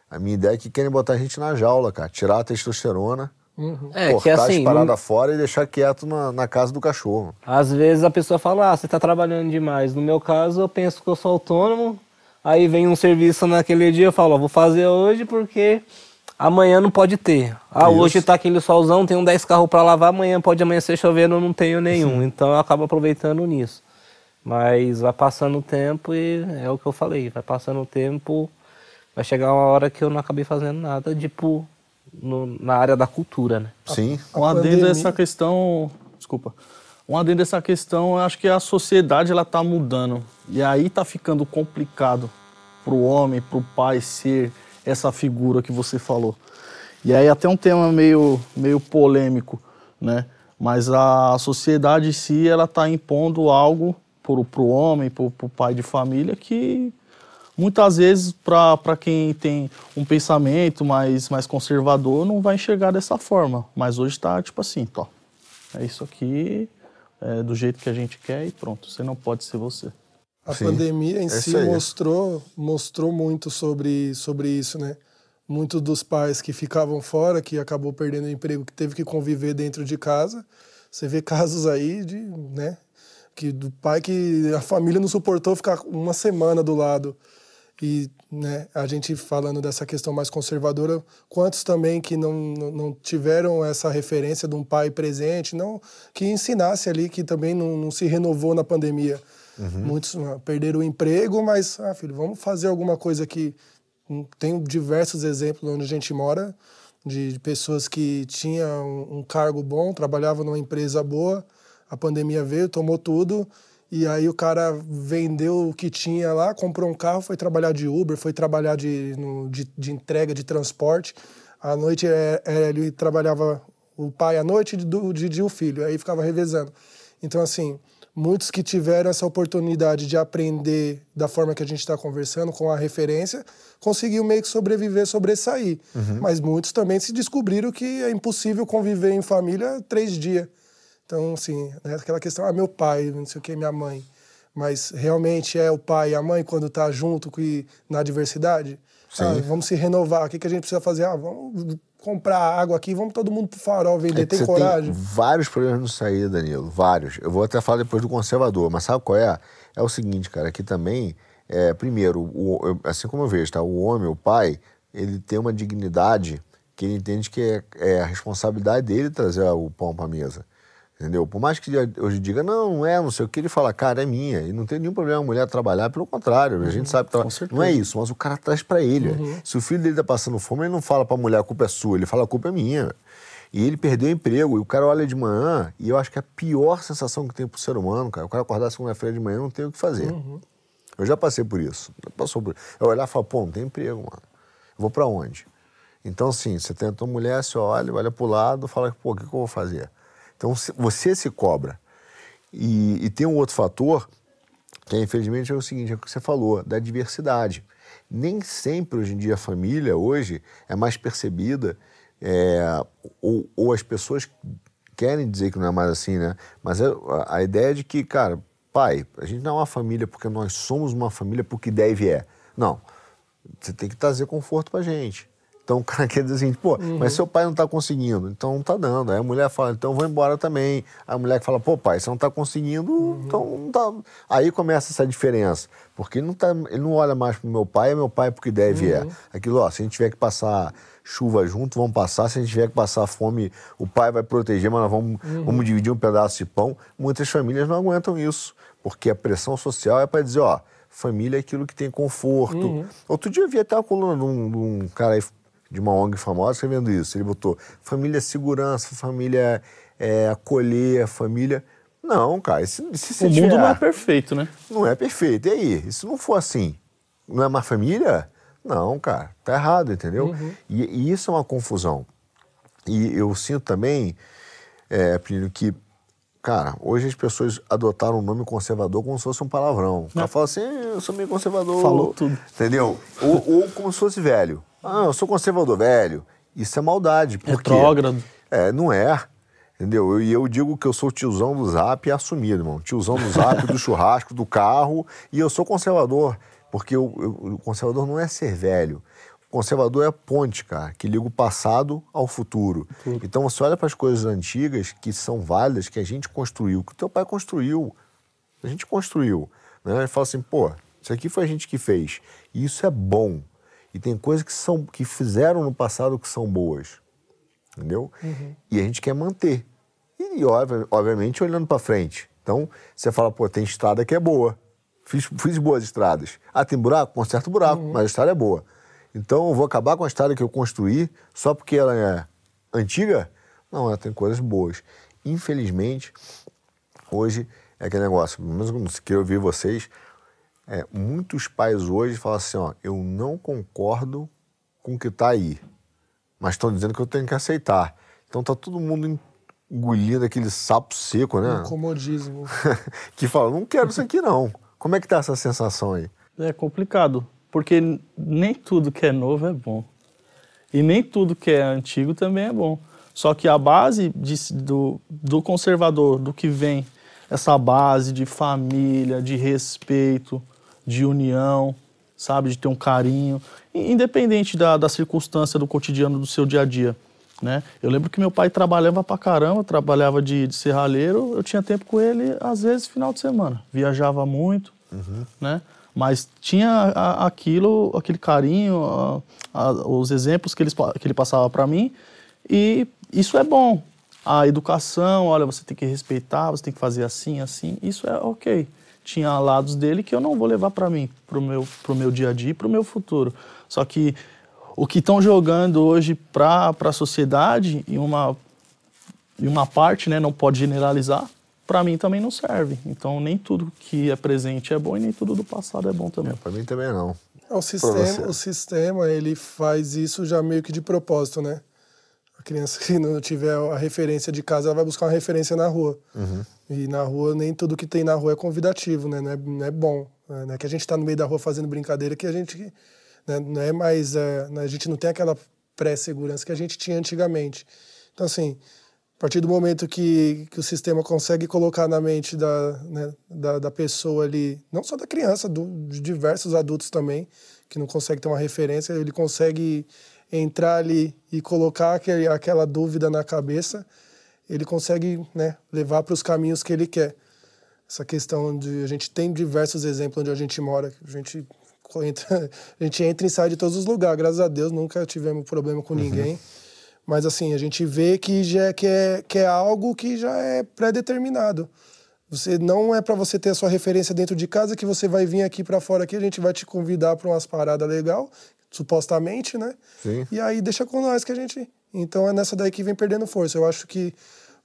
A minha ideia é que querem botar a gente na jaula, cara, tirar a testosterona Uhum. É, Cortar que assim, as paradas fora e deixar quieto na, na, casa do cachorro. Às vezes a pessoa fala, ah, você está trabalhando demais. No meu caso, eu penso que eu sou autônomo, aí vem um serviço naquele dia, eu falo, ó, vou fazer hoje porque amanhã não pode ter. Ah, Isso. hoje está aquele solzão, tenho 10 carros para lavar, amanhã pode amanhecer chovendo, eu não tenho nenhum. Sim. Então eu acabo aproveitando nisso. Mas vai passando o tempo e é o que eu falei, vai passando o tempo, vai chegar uma hora que eu não acabei fazendo nada, tipo, no, na área da cultura, né? Sim. Um adendo essa questão, desculpa, um adendo essa questão, eu acho que a sociedade ela tá mudando e aí tá ficando complicado para o homem, para o pai ser essa figura que você falou. E aí até um tema meio, meio polêmico, né? Mas a sociedade em si, ela está impondo algo para o homem, para o pai de família, que muitas vezes para quem tem um pensamento mais, mais conservador não vai enxergar dessa forma. Mas hoje está tipo assim, tó, é isso aqui, é do jeito que a gente quer e pronto, você não pode ser você. A Sim, pandemia em é si mostrou, mostrou muito sobre, sobre isso, né? muitos dos pais que ficavam fora, que acabou perdendo o emprego, que teve que conviver dentro de casa. Você vê casos aí de, né, que do pai que a família não suportou ficar uma semana do lado. E né, a gente falando dessa questão mais conservadora, quantos também que não, não tiveram essa referência de um pai presente, não que ensinasse ali, que também não, não se renovou na pandemia. Uhum. Muitos ah, perderam o emprego, mas, ah, filho, vamos fazer alguma coisa que tem diversos exemplos onde a gente mora, de pessoas que tinham um cargo bom, trabalhavam numa empresa boa, a pandemia veio, tomou tudo, e aí o cara vendeu o que tinha lá, comprou um carro, foi trabalhar de Uber, foi trabalhar de, no, de, de, entrega, de transporte. À noite é, é, ele trabalhava o pai à noite e de, de, o filho, aí ficava revezando. Então, assim, muitos que tiveram essa oportunidade de aprender da forma que a gente está conversando, com a referência, conseguiu meio que sobreviver, sobressair. Uhum. Mas muitos também se descobriram que é impossível conviver em família três dias. Então, assim, né, aquela questão, ah, meu pai, não sei o que, minha mãe. Mas realmente é o pai e a mãe quando está junto com, na diversidade? Ah, vamos se renovar. O que, que a gente precisa fazer? Ah, vamos comprar água aqui, vamos todo mundo pro farol vender. É tem coragem? Tem vários problemas no sair, Danilo. Vários. Eu vou até falar depois do conservador, mas sabe qual é? É o seguinte, cara, aqui também, é, primeiro, o, assim como eu vejo, tá? O homem, o pai, ele tem uma dignidade que ele entende que é, é a responsabilidade dele trazer o pão para a mesa. Entendeu? Por mais que hoje diga, não, não é, não sei o que, ele fala, cara, é minha. E não tem nenhum problema a mulher trabalhar, pelo contrário, uhum, a gente sabe que não é isso, mas o cara traz para ele. Uhum. Se o filho dele tá passando fome, ele não fala pra mulher, a culpa é sua, ele fala, a culpa é minha. E ele perdeu o emprego, e o cara olha de manhã, e eu acho que a pior sensação que tem pro ser humano, cara, o cara acordar segunda-feira de manhã não tem o que fazer. Uhum. Eu já passei por isso. Passou por... Eu olhar e falar, pô, não tem emprego, mano. Eu vou para onde? Então, assim, você tenta uma mulher, você olha, olha pro lado, fala, pô, o que, que eu vou fazer? Então você se cobra. E, e tem um outro fator, que é, infelizmente é o seguinte, é o que você falou, da diversidade. Nem sempre hoje em dia a família hoje é mais percebida, é, ou, ou, as pessoas querem dizer que não é mais assim, né? Mas a, a ideia de que, cara, pai, a gente não é uma família porque nós somos uma família porque deve é. Não. Você tem que trazer conforto pra gente. Então o cara quer dizer assim, pô, uhum. mas seu pai não está conseguindo, então não está dando. Aí a mulher fala, então eu vou embora também. A mulher fala, pô, pai, você não está conseguindo, uhum. então não tá. Aí começa essa diferença. Porque ele não, tá, ele não olha mais pro meu pai, é meu pai porque deve é. uhum. é. Aquilo, ó, se a gente tiver que passar chuva junto, vamos passar. Se a gente tiver que passar fome, o pai vai proteger, mas nós vamos, uhum. vamos dividir um pedaço de pão. Muitas famílias não aguentam isso, porque a pressão social é para dizer, ó, família é aquilo que tem conforto. Uhum. Outro dia eu vi até uma coluna de um, de um cara aí de uma ONG famosa escrevendo isso. Ele botou família segurança, família é, acolher, família. Não, cara, se, se O mundo não é perfeito, né? Não é perfeito. E aí, se não for assim, não é uma família? Não, cara, tá errado, entendeu? Uhum. E, e, isso é uma confusão. E eu sinto também, é, que, cara, hoje as pessoas adotaram o nome conservador como se fosse um palavrão. O cara fala assim, eu sou meio conservador. Falou tudo. Entendeu? ou, ou como se fosse velho. Ah, eu sou conservador velho. Isso é maldade. Por Retrógrado. É, não é. Entendeu? E eu, eu, digo que eu sou tiozão do zap assumido, irmão. Tiozão do zap, do churrasco, do carro. E eu sou conservador. Porque eu, eu, o conservador não é ser velho. O conservador é a ponte, cara, que liga o passado ao futuro. Então você olha para as coisas antigas que são válidas, que a gente construiu, que o teu pai construiu. A gente construiu. Né? E fala assim, pô, isso aqui foi a gente que fez. E isso é bom. E tem coisas que, são, que fizeram no passado que são boas. Entendeu? Uhum. E a gente quer manter. E, obviamente, olhando para frente. Então, você fala, pô, tem estrada que é boa. Fiz, fiz boas estradas. Ah, tem buraco? Conserta o buraco, uhum. mas a estrada é boa. Então, eu vou acabar com a estrada que eu construí só porque ela é antiga? Não, ela tem coisas boas. Infelizmente, hoje é aquele negócio, mesmo que eu ouvir vocês, é, muitos pais hoje falam assim, ó, eu não concordo com o que está aí, mas estão dizendo que eu tenho que aceitar. Então tá todo mundo engolindo aquele sapo seco, né? Um comodismo. que fala, não quero isso aqui não. Como é que tá essa sensação aí? É complicado, porque nem tudo que é novo é bom. E nem tudo que é antigo também é bom. Só que a base de, do, do conservador, do que vem, essa base de família, de respeito, de união, sabe, de ter um carinho, independente da, da circunstância do cotidiano do seu dia a dia. Né? Eu lembro que meu pai trabalhava pra caramba, trabalhava de, de serralheiro, eu tinha tempo com ele, às vezes, final de semana. Viajava muito, uhum. né? Mas tinha a, aquilo, aquele carinho, a, a, os exemplos que, eles, que ele passava para mim, e isso é bom. A educação, olha, você tem que respeitar, você tem que fazer assim, assim, isso é ok. Tinha lados dele que eu não vou levar para mim, para o meu, pro meu dia a dia e para o meu futuro. Só que o que estão jogando hoje para a sociedade, em uma, em uma parte, né, não pode generalizar, para mim também não serve. Então nem tudo que é presente é bom e nem tudo do passado é bom também. É, para mim também não. O sistema, o sistema, ele faz isso já meio que de propósito, né? A criança que não tiver a referência de casa, ela vai buscar uma referência na rua. Uhum. E na rua, nem tudo que tem na rua é convidativo, né? Não é, não é bom. Né? Que a gente está no meio da rua fazendo brincadeira que a gente... Né? Não é mais... É, a gente não tem aquela pré-segurança que a gente tinha antigamente. Então, assim, a partir do momento que, que o sistema consegue colocar na mente da, né, da, da, pessoa ali, não só da criança, do, de diversos adultos também, que não consegue ter uma referência, ele consegue entrar ali e colocar aquele, aquela dúvida na cabeça, ele consegue né, levar para os caminhos que ele quer. Essa questão de a gente tem diversos exemplos onde a gente mora, a gente entra, a gente entra e sai de todos os lugares, graças a Deus nunca tivemos problema com uhum. ninguém. Mas assim, a gente vê que já é, que é, que é algo que já é pré-determinado. Você não é para você ter a sua referência dentro de casa que você vai vir aqui para fora aqui, a gente vai te convidar para umas paradas legal, supostamente, né? Sim. E aí deixa com nós que a gente. Então é nessa daí que vem perdendo força. Eu acho que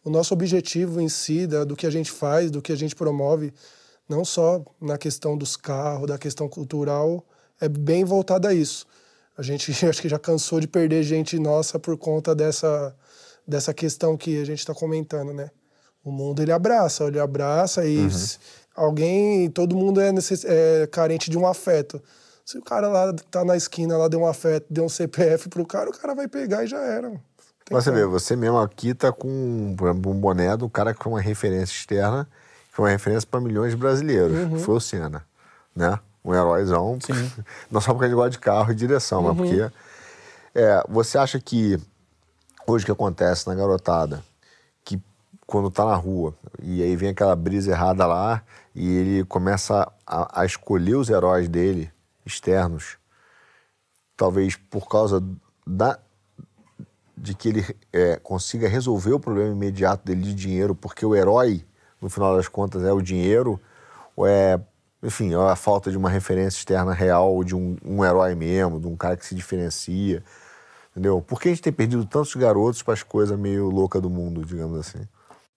o nosso objetivo em si, da, do que a gente faz, do que a gente promove, não só na questão dos carros, da questão cultural, é bem voltado a isso. A gente acho que já cansou de perder gente nossa por conta dessa, dessa questão que a gente está comentando, né? O mundo ele abraça, ele abraça e uhum. alguém, todo mundo é, necess, é carente de um afeto. Se o cara lá tá na esquina, lá deu um afeto, deu um CPF pro cara, o cara vai pegar e já era. Mas você vê, você mesmo aqui tá com um boné do cara que foi uma referência externa, que foi uma referência para milhões de brasileiros. Uhum. Foi o Senna, né? um heróizão. Não só porque ele gosta de carro e direção, uhum. mas porque. É, você acha que hoje que acontece na garotada, que quando tá na rua e aí vem aquela brisa errada lá e ele começa a, a escolher os heróis dele externos, talvez por causa da de que ele é, consiga resolver o problema imediato dele de dinheiro, porque o herói, no final das contas, é o dinheiro, ou é enfim, a falta de uma referência externa real, de um, um herói mesmo, de um cara que se diferencia. Entendeu? Por que a gente tem perdido tantos garotos para as coisas meio loucas do mundo, digamos assim?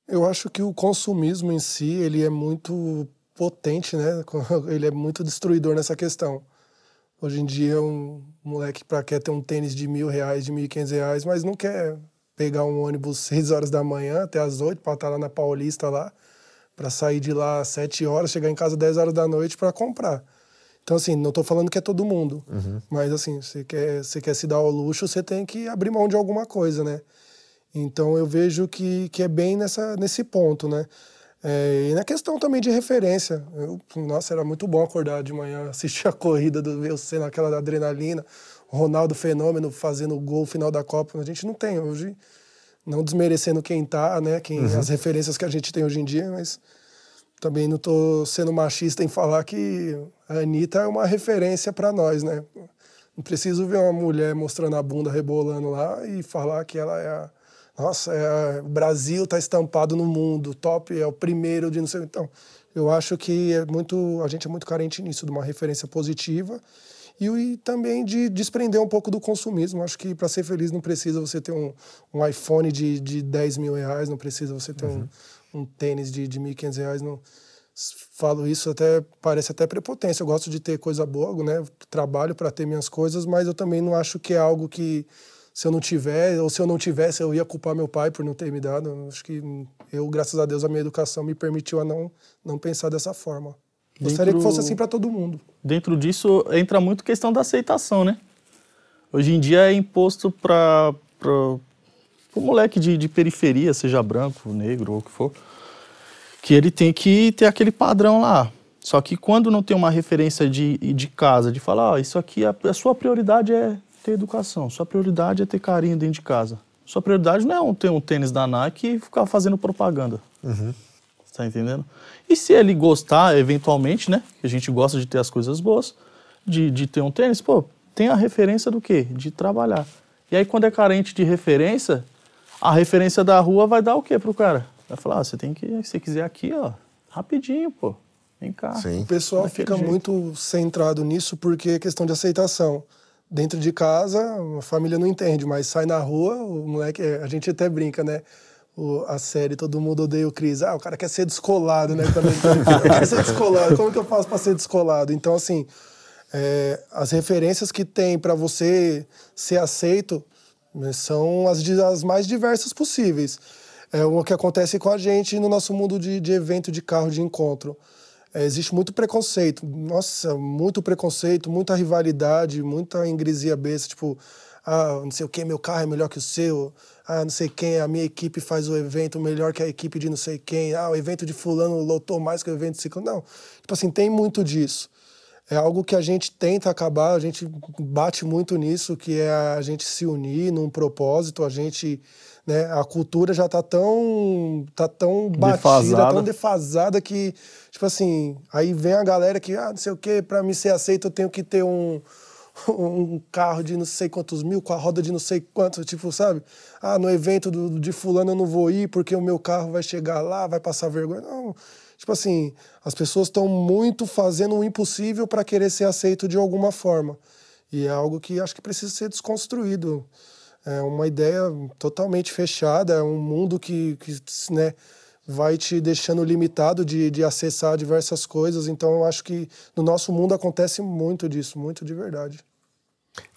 Eu acho que o consumismo em si, ele é muito potente, né? Ele é muito destruidor nessa questão. Hoje em dia, um moleque para quer ter um tênis de mil reais, de mil e quinhentos reais, mas não quer pegar um ônibus seis horas da manhã até as oito para estar lá na Paulista lá para sair de lá às 7 horas, chegar em casa às 10 horas da noite para comprar. Então, assim, não estou falando que é todo mundo, uhum. mas, assim, você quer, você quer se dar ao luxo, você tem que abrir mão de alguma coisa, né? Então, eu vejo que, que é bem nessa, nesse ponto, né? É, e na questão também de referência. Eu, nossa, era muito bom acordar de manhã, assistir a corrida do meu sendo aquela adrenalina, o Ronaldo Fenômeno fazendo o gol final da Copa. A gente não tem hoje não desmerecendo quem tá, né? Quem, uhum. As referências que a gente tem hoje em dia, mas também não tô sendo machista em falar que a Anitta é uma referência para nós, né? Não preciso ver uma mulher mostrando a bunda rebolando lá e falar que ela é a. Nossa, é o Brasil tá estampado no mundo, top, é o primeiro de não sei. Então, eu acho que é muito, a gente é muito carente nisso, de uma referência positiva e, e também de desprender um pouco do consumismo. Acho que para ser feliz não precisa você ter um, um iPhone de, de 10 mil reais, não precisa você ter uhum. um, um tênis de, de 1.500 reais. Não, falo isso até parece até prepotência. Eu gosto de ter coisa boa, né? Trabalho para ter minhas coisas, mas eu também não acho que é algo que se eu não tiver, ou se eu não tivesse, eu ia culpar meu pai por não ter me dado. Acho que eu, graças a Deus, a minha educação me permitiu a não, não pensar dessa forma. Gostaria que fosse assim para todo mundo. Dentro disso entra muito questão da aceitação, né? Hoje em dia é imposto para o moleque de, de periferia, seja branco, negro ou o que for, que ele tem que ter aquele padrão lá. Só que quando não tem uma referência de, de casa, de falar, oh, isso aqui, a, a sua prioridade é ter educação, sua prioridade é ter carinho dentro de casa. Sua prioridade não é ter um tênis da Nike e ficar fazendo propaganda. Uhum. Tá entendendo? E se ele gostar, eventualmente, né? Que a gente gosta de ter as coisas boas, de, de ter um tênis, pô, tem a referência do quê? De trabalhar. E aí, quando é carente de referência, a referência da rua vai dar o quê pro cara? Vai falar, ah, você tem que, se você quiser aqui, ó, rapidinho, pô. Vem cá. Sim. O pessoal fica jeito. muito centrado nisso porque é questão de aceitação dentro de casa, a família não entende, mas sai na rua, o moleque, a gente até brinca, né? O, a série Todo Mundo Odeia o Cris. Ah, o cara quer ser descolado, né? Também, quer ser descolado. Como que eu faço para ser descolado? Então, assim, é, as referências que tem para você ser aceito né, são as, as mais diversas possíveis. É o que acontece com a gente no nosso mundo de, de evento de carro de encontro. É, existe muito preconceito. Nossa, muito preconceito, muita rivalidade, muita ingresia besta, tipo, ah, não sei o que, meu carro é melhor que o seu. Ah, não sei quem, a minha equipe faz o evento melhor que a equipe de não sei quem. Ah, o evento de fulano lotou mais que o evento de ciclo. Não, tipo assim, tem muito disso. É algo que a gente tenta acabar, a gente bate muito nisso, que é a gente se unir num propósito, a gente né? A cultura já tá tão, tá tão batida, defasada. tão defasada que, tipo assim, aí vem a galera que, ah, não sei o quê, para me ser aceito eu tenho que ter um, um carro de não sei quantos mil, com a roda de não sei quantos, tipo, sabe? Ah, no evento do, de fulano eu não vou ir porque o meu carro vai chegar lá, vai passar vergonha. Não, tipo assim, as pessoas estão muito fazendo o impossível para querer ser aceito de alguma forma. E é algo que acho que precisa ser desconstruído é uma ideia totalmente fechada, é um mundo que, que né, vai te deixando limitado de, de acessar diversas coisas. Então, eu acho que no nosso mundo acontece muito disso, muito de verdade.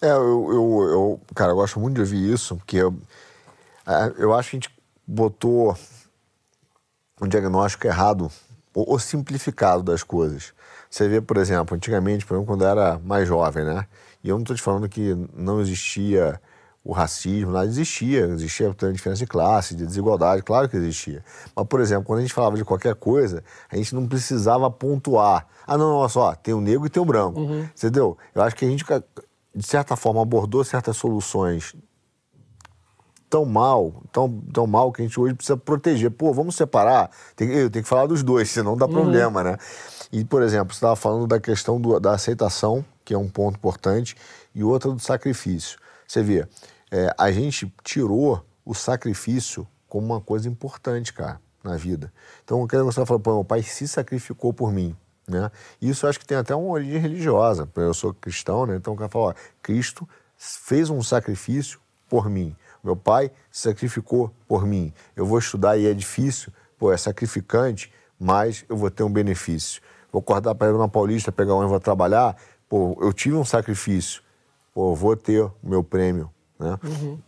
É, eu, eu, eu cara, eu gosto muito de ouvir isso, porque eu, é, eu acho que a gente botou um diagnóstico errado ou, ou simplificado das coisas. Você vê, por exemplo, antigamente, por exemplo, quando eu era mais jovem, né? E eu não estou te falando que não existia o racismo, nada existia, existia diferença de classe, de desigualdade, claro que existia. Mas, por exemplo, quando a gente falava de qualquer coisa, a gente não precisava pontuar. Ah, não, olha só, tem o negro e tem o branco, uhum. entendeu? Eu acho que a gente, de certa forma, abordou certas soluções tão mal, tão, tão mal que a gente hoje precisa proteger. Pô, vamos separar? Tem, eu tenho que falar dos dois, senão dá uhum. problema, né? E, por exemplo, você estava falando da questão do, da aceitação, que é um ponto importante, e outra do sacrifício. Você vê, é, a gente tirou o sacrifício como uma coisa importante, cara, na vida. Então, eu quero você falar, pô, meu pai se sacrificou por mim. Né? Isso eu acho que tem até uma origem religiosa. Eu sou cristão, né? então o cara fala: ó, Cristo fez um sacrifício por mim. Meu pai se sacrificou por mim. Eu vou estudar e é difícil, pô, é sacrificante, mas eu vou ter um benefício. Vou acordar para ir na Paulista, pegar um ônibus, vou trabalhar, pô, eu tive um sacrifício, pô, vou ter o meu prêmio né? Uhum.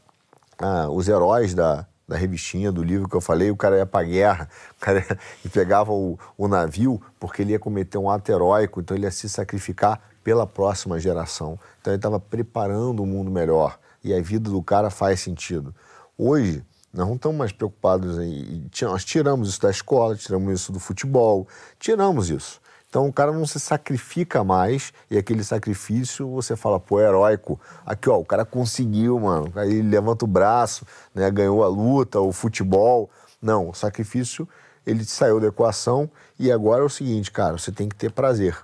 Ah, os heróis da, da revistinha, do livro que eu falei, o cara ia pra guerra, o cara ia, e pegava o, o navio porque ele ia cometer um ato heróico, então ele ia se sacrificar pela próxima geração. Então ele estava preparando um mundo melhor e a vida do cara faz sentido. Hoje, nós não estamos mais preocupados em. Nós tiramos isso da escola, tiramos isso do futebol, tiramos isso. Então o cara não se sacrifica mais e aquele sacrifício você fala, pô, é heróico. Aqui, ó, o cara conseguiu, mano. Aí ele levanta o braço, né, ganhou a luta, o futebol. Não, o sacrifício ele saiu da equação e agora é o seguinte, cara, você tem que ter prazer.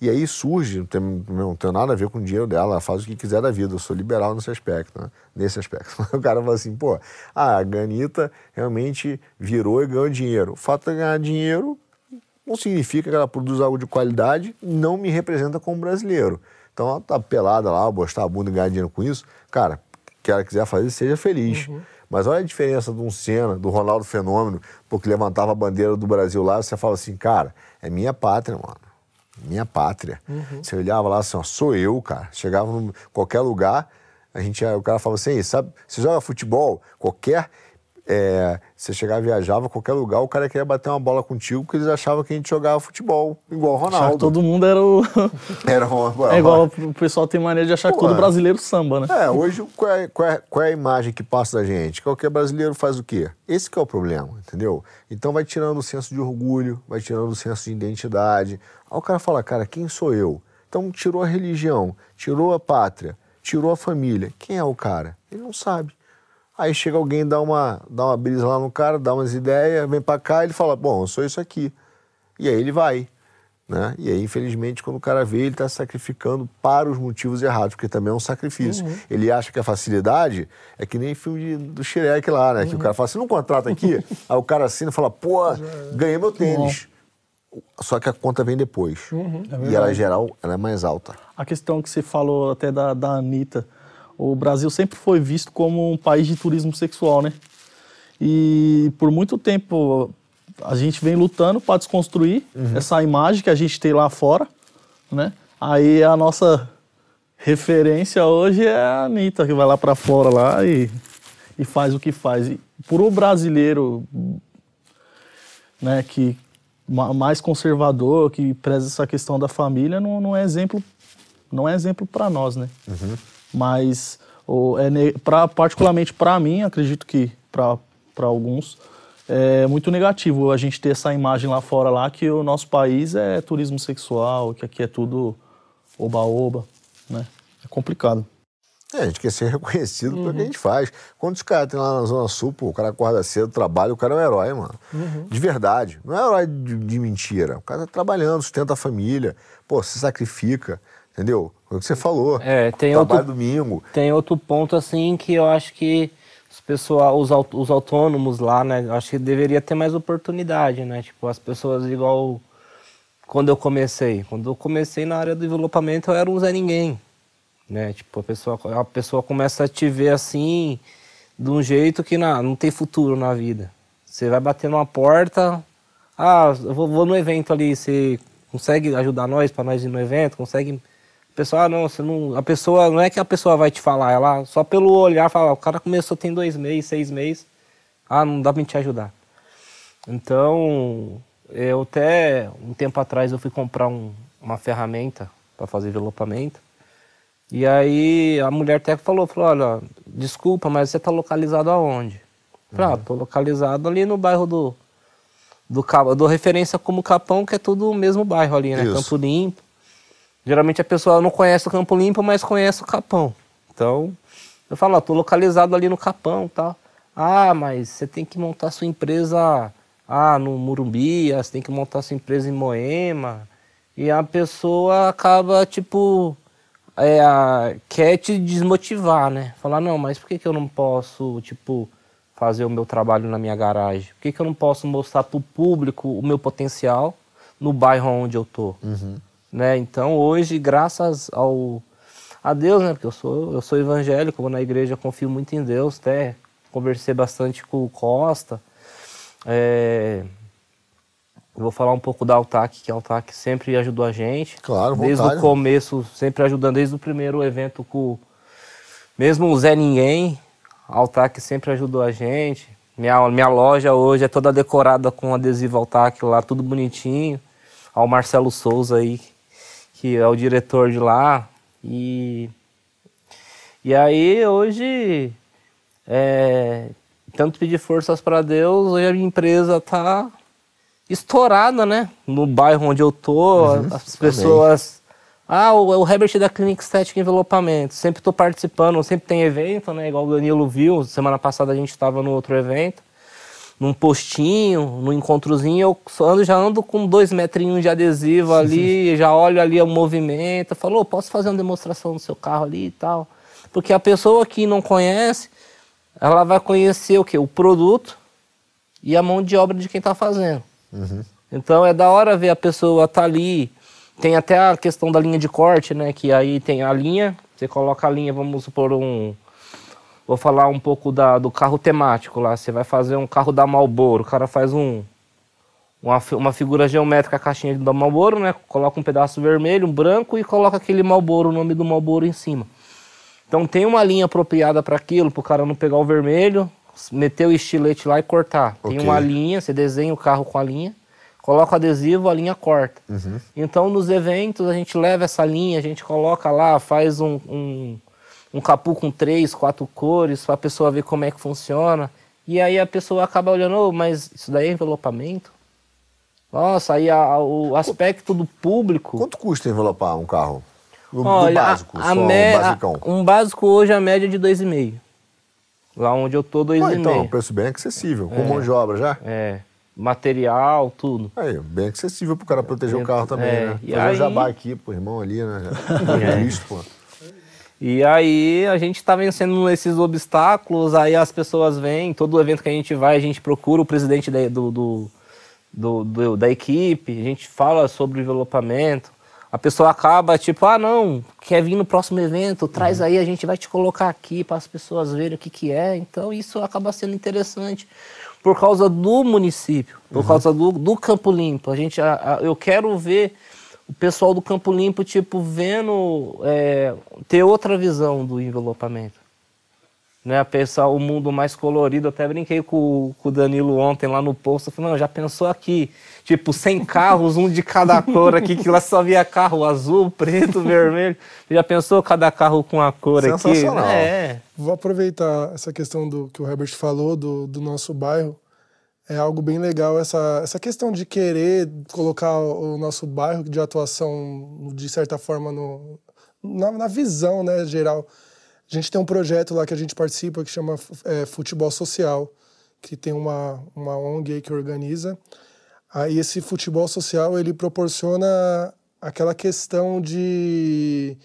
E aí surge, não tem, não tem nada a ver com o dinheiro dela, ela faz o que quiser da vida, eu sou liberal nesse aspecto, né? nesse aspecto. O cara fala assim, pô, ah, a Ganita realmente virou e ganhou dinheiro. O fato de ganhar dinheiro não significa que ela produz algo de qualidade, não me representa como brasileiro. Então ela tá pelada lá, postar a bunda e ganhar dinheiro com isso. Cara, que ela quiser fazer, seja feliz. Uhum. Mas olha a diferença de um Senna, do Ronaldo Fenômeno, porque levantava a bandeira do Brasil lá, você fala assim, cara, é minha pátria, mano. Minha pátria. Uhum. Você olhava lá assim, ó, sou eu, cara. Chegava em qualquer lugar, A gente, o cara falava assim, sabe, você joga futebol, qualquer é, você chegava, viajava qualquer lugar, o cara queria bater uma bola contigo porque eles achavam que a gente jogava futebol igual o Ronaldo. todo mundo era o. era o... É igual o pessoal tem maneira de achar Pô, que todo brasileiro samba, né? É, hoje qual é, qual, é, qual é a imagem que passa da gente? Qualquer brasileiro faz o quê? Esse que é o problema, entendeu? Então vai tirando o senso de orgulho, vai tirando o senso de identidade. Aí o cara fala, cara, quem sou eu? Então tirou a religião, tirou a pátria, tirou a família. Quem é o cara? Ele não sabe. Aí chega alguém, dá uma, dá uma brisa lá no cara, dá umas ideias, vem para cá e ele fala, bom, eu sou isso aqui. E aí ele vai. Né? E aí, infelizmente, quando o cara vê, ele está sacrificando para os motivos errados, porque também é um sacrifício. Uhum. Ele acha que a facilidade é que nem filme de, do Shrek lá, né? Uhum. Que o cara fala, você não contrata aqui? aí o cara assina e fala, pô, ganhei meu tênis. Uhum. Só que a conta vem depois. Uhum. É e ela, em geral, ela é mais alta. A questão que você falou até da, da Anitta, o Brasil sempre foi visto como um país de turismo sexual, né? E por muito tempo a gente vem lutando para desconstruir uhum. essa imagem que a gente tem lá fora, né? Aí a nossa referência hoje é a Anitta, que vai lá para fora lá e, e faz o que faz. E o brasileiro, né, que mais conservador, que preza essa questão da família, não, não é exemplo não é exemplo para nós, né? Uhum. Mas, o, é, pra, particularmente para mim, acredito que para alguns, é muito negativo a gente ter essa imagem lá fora lá que o nosso país é turismo sexual, que aqui é tudo oba-oba, né? É complicado. É, a gente quer ser reconhecido uhum. pelo que a gente faz. Quando os caras tem lá na Zona Sul, pô, o cara acorda cedo, trabalha, o cara é um herói, mano. Uhum. De verdade. Não é um herói de, de, mentira. O cara tá trabalhando, sustenta a família, pô, se sacrifica. Entendeu? Foi o que você falou. É, tem Trabalho outro, domingo. Tem outro ponto, assim, que eu acho que os pessoal, os, os autônomos lá, né? Eu acho que deveria ter mais oportunidade, né? Tipo, as pessoas igual quando eu comecei. Quando eu comecei na área do envelopamento, eu era um Zé Ninguém. Né? Tipo, a pessoa, a pessoa começa a te ver assim, de um jeito que não, não tem futuro na vida. Você vai bater numa porta, ah, eu vou, vou no evento ali, você consegue ajudar nós para nós ir no evento, consegue pessoal, ah, não, você não. A pessoa, não é que a pessoa vai te falar, ela só pelo olhar fala, o cara começou tem dois meses, seis meses, ah, não dá pra te ajudar. Então, eu até um tempo atrás eu fui comprar um, uma ferramenta para fazer envelopamento. E aí a mulher até falou, falou, olha, desculpa, mas você tá localizado aonde? Eu falei, ah, tô localizado ali no bairro do. Do, do referência como Capão, que é tudo o mesmo bairro ali, né? Isso. Campo Limpo. Geralmente a pessoa não conhece o Campo Limpo, mas conhece o Capão. Então, eu falo, ó, tô localizado ali no Capão, tá? Ah, mas você tem que montar sua empresa ah, no Murumbi, ah, você tem que montar sua empresa em Moema. E a pessoa acaba, tipo, é, a, quer te desmotivar, né? Falar, não, mas por que, que eu não posso, tipo, fazer o meu trabalho na minha garagem? Por que, que eu não posso mostrar pro público o meu potencial no bairro onde eu tô? Uhum. Né? Então hoje, graças ao a Deus, né? Porque eu sou, eu sou evangélico, vou na igreja, confio muito em Deus, até conversei bastante com o Costa. É, vou falar um pouco da Altac, que a Altac sempre ajudou a gente. Claro, Desde vontade. o começo, sempre ajudando, desde o primeiro evento com mesmo o Zé Ninguém, a Altac sempre ajudou a gente. Minha, minha loja hoje é toda decorada com adesivo Altac lá, tudo bonitinho. Ao Marcelo Souza aí, que é o diretor de lá. E, e aí hoje, é, tanto pedir forças para Deus, hoje a minha empresa tá estourada, né? No bairro onde eu tô, uhum, as pessoas. Ah, o, o Herbert da Clínica Estética Envelopamento. Sempre estou participando, sempre tem evento, né? Igual o Danilo viu, semana passada a gente estava no outro evento num postinho, num encontrozinho, eu ando, já ando com dois metrinhos de adesivo ali, já olho ali o movimento, falou, posso fazer uma demonstração no seu carro ali e tal. Porque a pessoa que não conhece, ela vai conhecer o que? O produto e a mão de obra de quem está fazendo. Uhum. Então é da hora ver a pessoa tá ali. Tem até a questão da linha de corte, né? Que aí tem a linha, você coloca a linha, vamos supor, um, Vou falar um pouco da, do carro temático lá. Você vai fazer um carro da Marlboro. O cara faz um, uma, uma figura geométrica, a caixinha da Marlboro, né? Coloca um pedaço vermelho, um branco e coloca aquele Marlboro, o nome do Marlboro em cima. Então tem uma linha apropriada para aquilo, para o cara não pegar o vermelho, meter o estilete lá e cortar. Okay. Tem uma linha, você desenha o carro com a linha, coloca o adesivo, a linha corta. Uhum. Então nos eventos a gente leva essa linha, a gente coloca lá, faz um, um, um capu com três, quatro cores, para a pessoa ver como é que funciona. E aí a pessoa acaba olhando, oh, mas isso daí é envelopamento? Nossa, aí a, a, o aspecto do público. Quanto custa envelopar um carro? Do, Olha, do básico, a, a me, um básico hoje a média é de 2,5. Lá onde eu tô, 2,5. Então, um preço bem acessível, com é, mão de obra já? É. Material, tudo. Aí, bem acessível pro cara proteger é, o carro também, é, né? Fazer aí... jabá aqui pro irmão ali, né? É. Cristo, pô. E aí a gente está vencendo esses obstáculos, aí as pessoas vêm, todo evento que a gente vai, a gente procura o presidente da, do, do, do, do, da equipe, a gente fala sobre envelopamento. A pessoa acaba tipo, ah não, quer vir no próximo evento, traz uhum. aí, a gente vai te colocar aqui para as pessoas verem o que, que é. Então isso acaba sendo interessante por causa do município, por uhum. causa do, do Campo Limpo. A gente, a, a, eu quero ver o pessoal do Campo Limpo, tipo, vendo, é, ter outra visão do envelopamento né, pensar o mundo mais colorido. até brinquei com, com, o Danilo ontem lá no posto. Falei, não, já pensou aqui? Tipo, 100 carros, um de cada cor aqui, que lá só via carro azul, preto, vermelho. Já pensou cada carro com a cor aqui? É. Vou aproveitar essa questão do que o Herbert falou, do, do nosso bairro. É algo bem legal essa, essa questão de querer colocar o nosso bairro de atuação, de certa forma, no, na, na visão né, geral a gente tem um projeto lá que a gente participa que chama é, Futebol Social, que tem uma, uma ONG que organiza. Aí esse futebol social ele proporciona aquela questão de,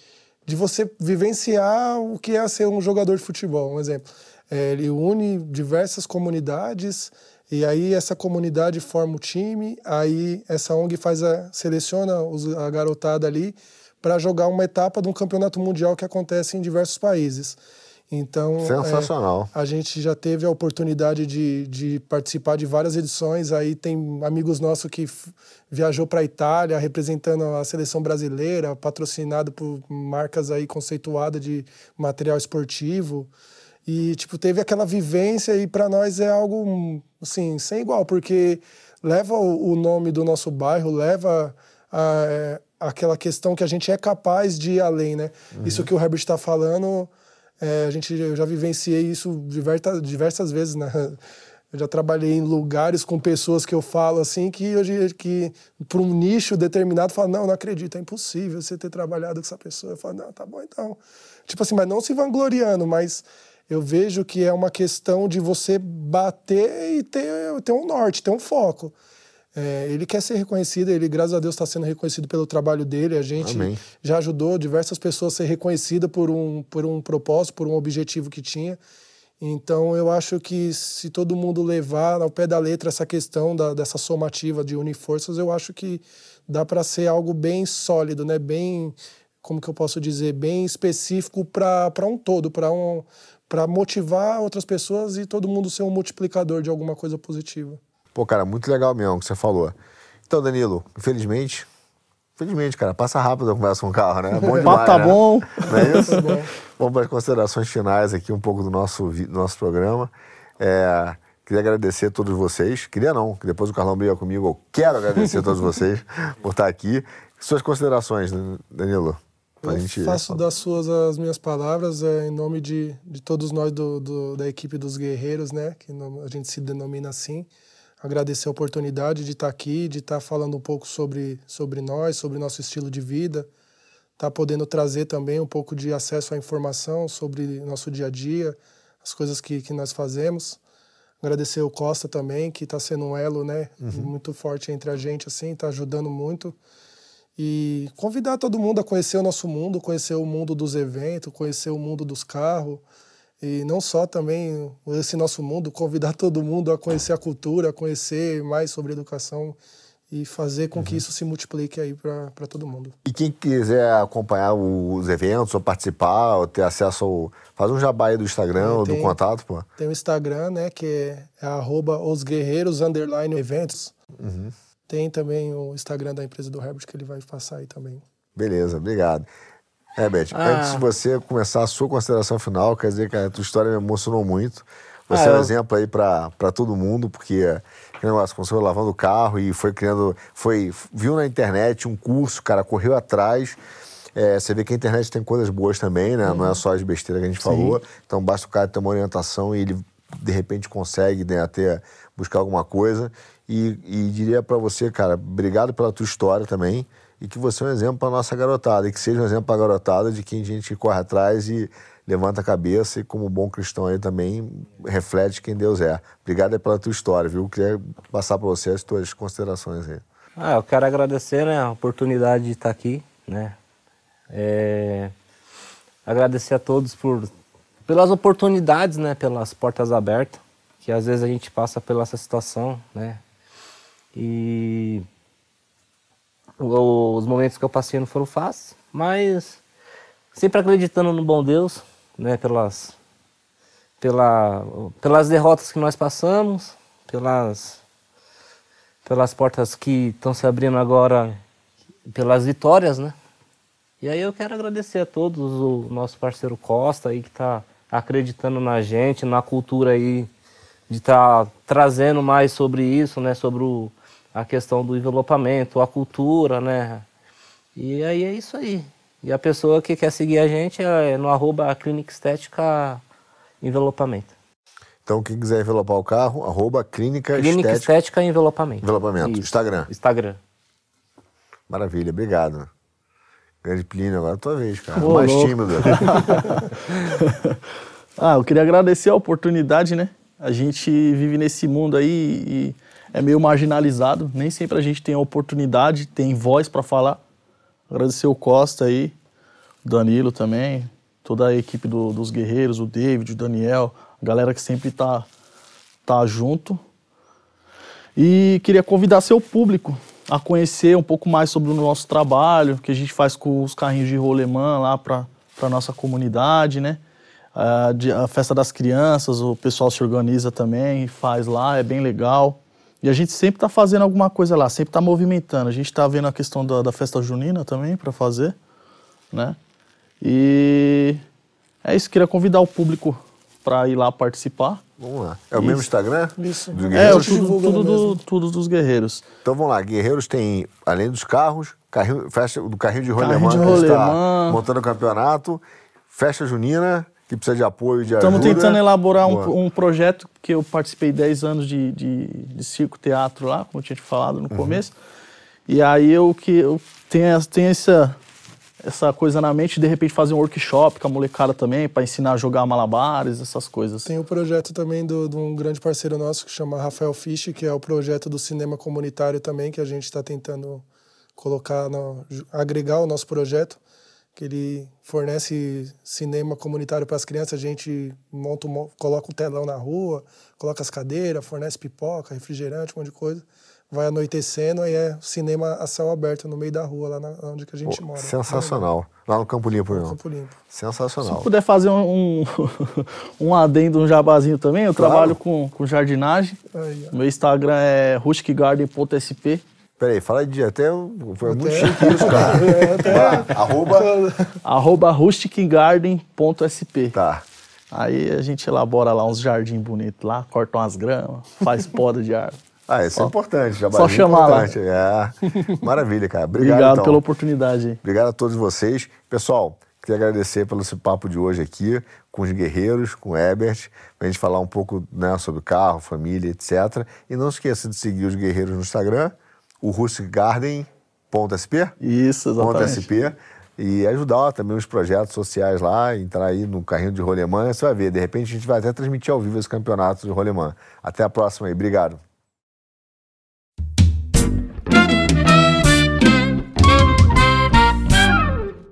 de você vivenciar o que é ser um jogador de futebol. Um exemplo, é, ele une diversas comunidades e aí essa comunidade forma o time. Aí essa ONG faz a seleciona os, a garotada ali para jogar uma etapa de um campeonato mundial que acontece em diversos países. Então, Sensacional. É, a gente já teve a oportunidade de, de participar de várias edições. Aí tem amigos nossos que viajou para a Itália representando a seleção brasileira, patrocinado por marcas aí conceituadas de material esportivo. E tipo teve aquela vivência e para nós é algo assim sem igual, porque leva o, o nome do nosso bairro, leva a, é, aquela questão que a gente é capaz de ir além, né? Uhum. Isso que o Herbert está falando, é, a gente, eu já vivenciei isso diversas, diversas vezes, né? Eu já trabalhei em lugares com pessoas que eu falo assim que hoje que para um nicho determinado fala não, não acredito, é impossível você ter trabalhado com essa pessoa. Eu falo não, tá bom então. Tipo assim, mas não se vangloriando, mas eu vejo que é uma questão de você bater e ter, ter um norte, ter um foco. É, ele quer ser reconhecido, ele, graças a Deus, está sendo reconhecido pelo trabalho dele. A gente Amém. já ajudou diversas pessoas a ser reconhecida por um, por um propósito, por um objetivo que tinha. Então, eu acho que se todo mundo levar ao pé da letra essa questão da, dessa somativa de unir forças, eu acho que dá para ser algo bem sólido, né? bem, como que eu posso dizer, bem específico para um todo, para um, motivar outras pessoas e todo mundo ser um multiplicador de alguma coisa positiva. Pô, cara, muito legal mesmo o que você falou. Então, Danilo, infelizmente, infelizmente, cara, passa rápido a conversa com o carro, né? Bom demais, tá né? bom. Não é isso? Tá Vamos para as considerações finais aqui um pouco do nosso, do nosso programa. É, queria agradecer a todos vocês. Queria não, que depois o Carlão briga comigo. Eu quero agradecer a todos vocês por estar aqui. Suas considerações, Danilo? Eu gente... faço das suas as minhas palavras é, em nome de, de todos nós do, do, da equipe dos guerreiros, né? Que a gente se denomina assim agradecer a oportunidade de estar aqui, de estar falando um pouco sobre, sobre nós, sobre nosso estilo de vida, estar tá podendo trazer também um pouco de acesso à informação sobre nosso dia a dia, as coisas que, que nós fazemos. Agradecer o Costa também, que está sendo um elo né, uhum. muito forte entre a gente, assim, está ajudando muito. E convidar todo mundo a conhecer o nosso mundo, conhecer o mundo dos eventos, conhecer o mundo dos carros, e não só também esse nosso mundo, convidar todo mundo a conhecer a cultura, a conhecer mais sobre educação e fazer com uhum. que isso se multiplique aí para todo mundo. E quem quiser acompanhar os eventos, ou participar, ou ter acesso ao... Faz um jabá aí do Instagram ou do contato, pô. Tem o Instagram, né, que é, é arroba osguerreiros, underline, eventos. Uhum. Tem também o Instagram da empresa do Herbert, que ele vai passar aí também. Beleza, obrigado. Herbert, ah. antes de você começar a sua consideração final, quer dizer que a tua história me emocionou muito. Você ah, é um eu... exemplo aí para todo mundo, porque que negócio, começou lavando o carro e foi criando, foi, viu na internet um curso, cara, correu atrás. É, você vê que a internet tem coisas boas também, né? Uhum. Não é só as besteiras que a gente Sim. falou. Então basta o cara ter uma orientação e ele de repente consegue né, até buscar alguma coisa. E, e diria para você, cara, obrigado pela tua história também e que você é um exemplo para nossa garotada e que seja um exemplo para a garotada de quem a gente corre atrás e levanta a cabeça e como bom cristão aí também reflete quem Deus é. Obrigado pela tua história, viu? Queria passar para você as tuas considerações aí. Ah, eu quero agradecer né, a oportunidade de estar aqui, né? É... Agradecer a todos por pelas oportunidades, né, pelas portas abertas, que às vezes a gente passa pela essa situação, né? E os momentos que eu passei não foram fáceis, mas sempre acreditando no bom Deus, né, pelas, pela, pelas derrotas que nós passamos, pelas, pelas portas que estão se abrindo agora, pelas vitórias, né? E aí eu quero agradecer a todos, o nosso parceiro Costa aí que está acreditando na gente, na cultura aí, de estar tá trazendo mais sobre isso, né? Sobre o, a questão do envelopamento, a cultura, né? E aí é isso aí. E a pessoa que quer seguir a gente é no arroba Clínica Estética Envelopamento. Então, quem quiser envelopar o carro, arroba Clínica, Clínica Estética, Estética Envelopamento. Envelopamento. Isso. Instagram. Instagram. Maravilha, obrigado. Grande Plínio, agora é a tua vez, cara. Ô, Mais louco. tímido. ah, eu queria agradecer a oportunidade, né? A gente vive nesse mundo aí e é meio marginalizado. Nem sempre a gente tem a oportunidade, tem voz para falar. Agradecer o Costa aí, o Danilo também, toda a equipe do, dos guerreiros, o David, o Daniel, a galera que sempre tá, tá junto. E queria convidar seu público a conhecer um pouco mais sobre o nosso trabalho, que a gente faz com os carrinhos de rolemã lá para a nossa comunidade, né? A, a festa das crianças, o pessoal se organiza também, faz lá, é bem legal. E a gente sempre está fazendo alguma coisa lá, sempre está movimentando. A gente está vendo a questão da, da festa junina também para fazer, né? E é isso, queria convidar o público para ir lá participar. Vamos lá. É o isso. mesmo Instagram? Isso. Dos é, tudo, tudo, do, tudo, dos guerreiros. Então vamos lá, guerreiros tem, além dos carros, carrinho, festa do carrinho de rolemã, que está montando o campeonato, festa junina, que precisa de apoio, de Estamos ajuda. Estamos tentando elaborar um, um, projeto que eu participei 10 anos de, de, de circo teatro lá, como eu tinha te falado no uhum. começo. E aí eu que eu tenho, tenho essa, essa coisa na mente de, de repente fazer um workshop com a molecada também, para ensinar a jogar malabares, essas coisas. Tem o um projeto também do, de um grande parceiro nosso que chama Rafael Fisch, que é o projeto do cinema comunitário também, que a gente está tentando colocar, no, agregar o nosso projeto que ele fornece cinema comunitário para as crianças. A gente monta, coloca o telão na rua, coloca as cadeiras, fornece pipoca, refrigerante, um monte de coisa. Vai anoitecendo e é cinema a céu aberto no meio da rua, lá na, onde que a gente Pô, mora. Sensacional. Lá no Campo Limpo, no Campo Limpo. Sensacional. Se puder fazer um, um, um adendo, um jabazinho também, eu claro. trabalho com, com jardinagem. Aí, Meu Instagram é rusticgarden.sp. Peraí, fala de até. Foi muito chique isso, cara. É, até... arroba. arroba rusticgarden.sp. Tá. Aí a gente elabora lá uns jardins bonitos lá, corta umas gramas, faz poda de árvore. Ah, isso é só, é importante. Já só chamar importante. lá. É. Maravilha, cara. Obrigado, Obrigado então. pela oportunidade. Obrigado a todos vocês. Pessoal, queria agradecer pelo esse papo de hoje aqui com os guerreiros, com o Ebert, para a gente falar um pouco né, sobre carro, família, etc. E não esqueça de seguir os guerreiros no Instagram o rusticgarden.sp? Isso, exatamente. .sp, e ajudar também os projetos sociais lá, entrar aí no carrinho de rolemã, você vai ver, de repente a gente vai até transmitir ao vivo esse campeonato de rolemã. Até a próxima aí, obrigado.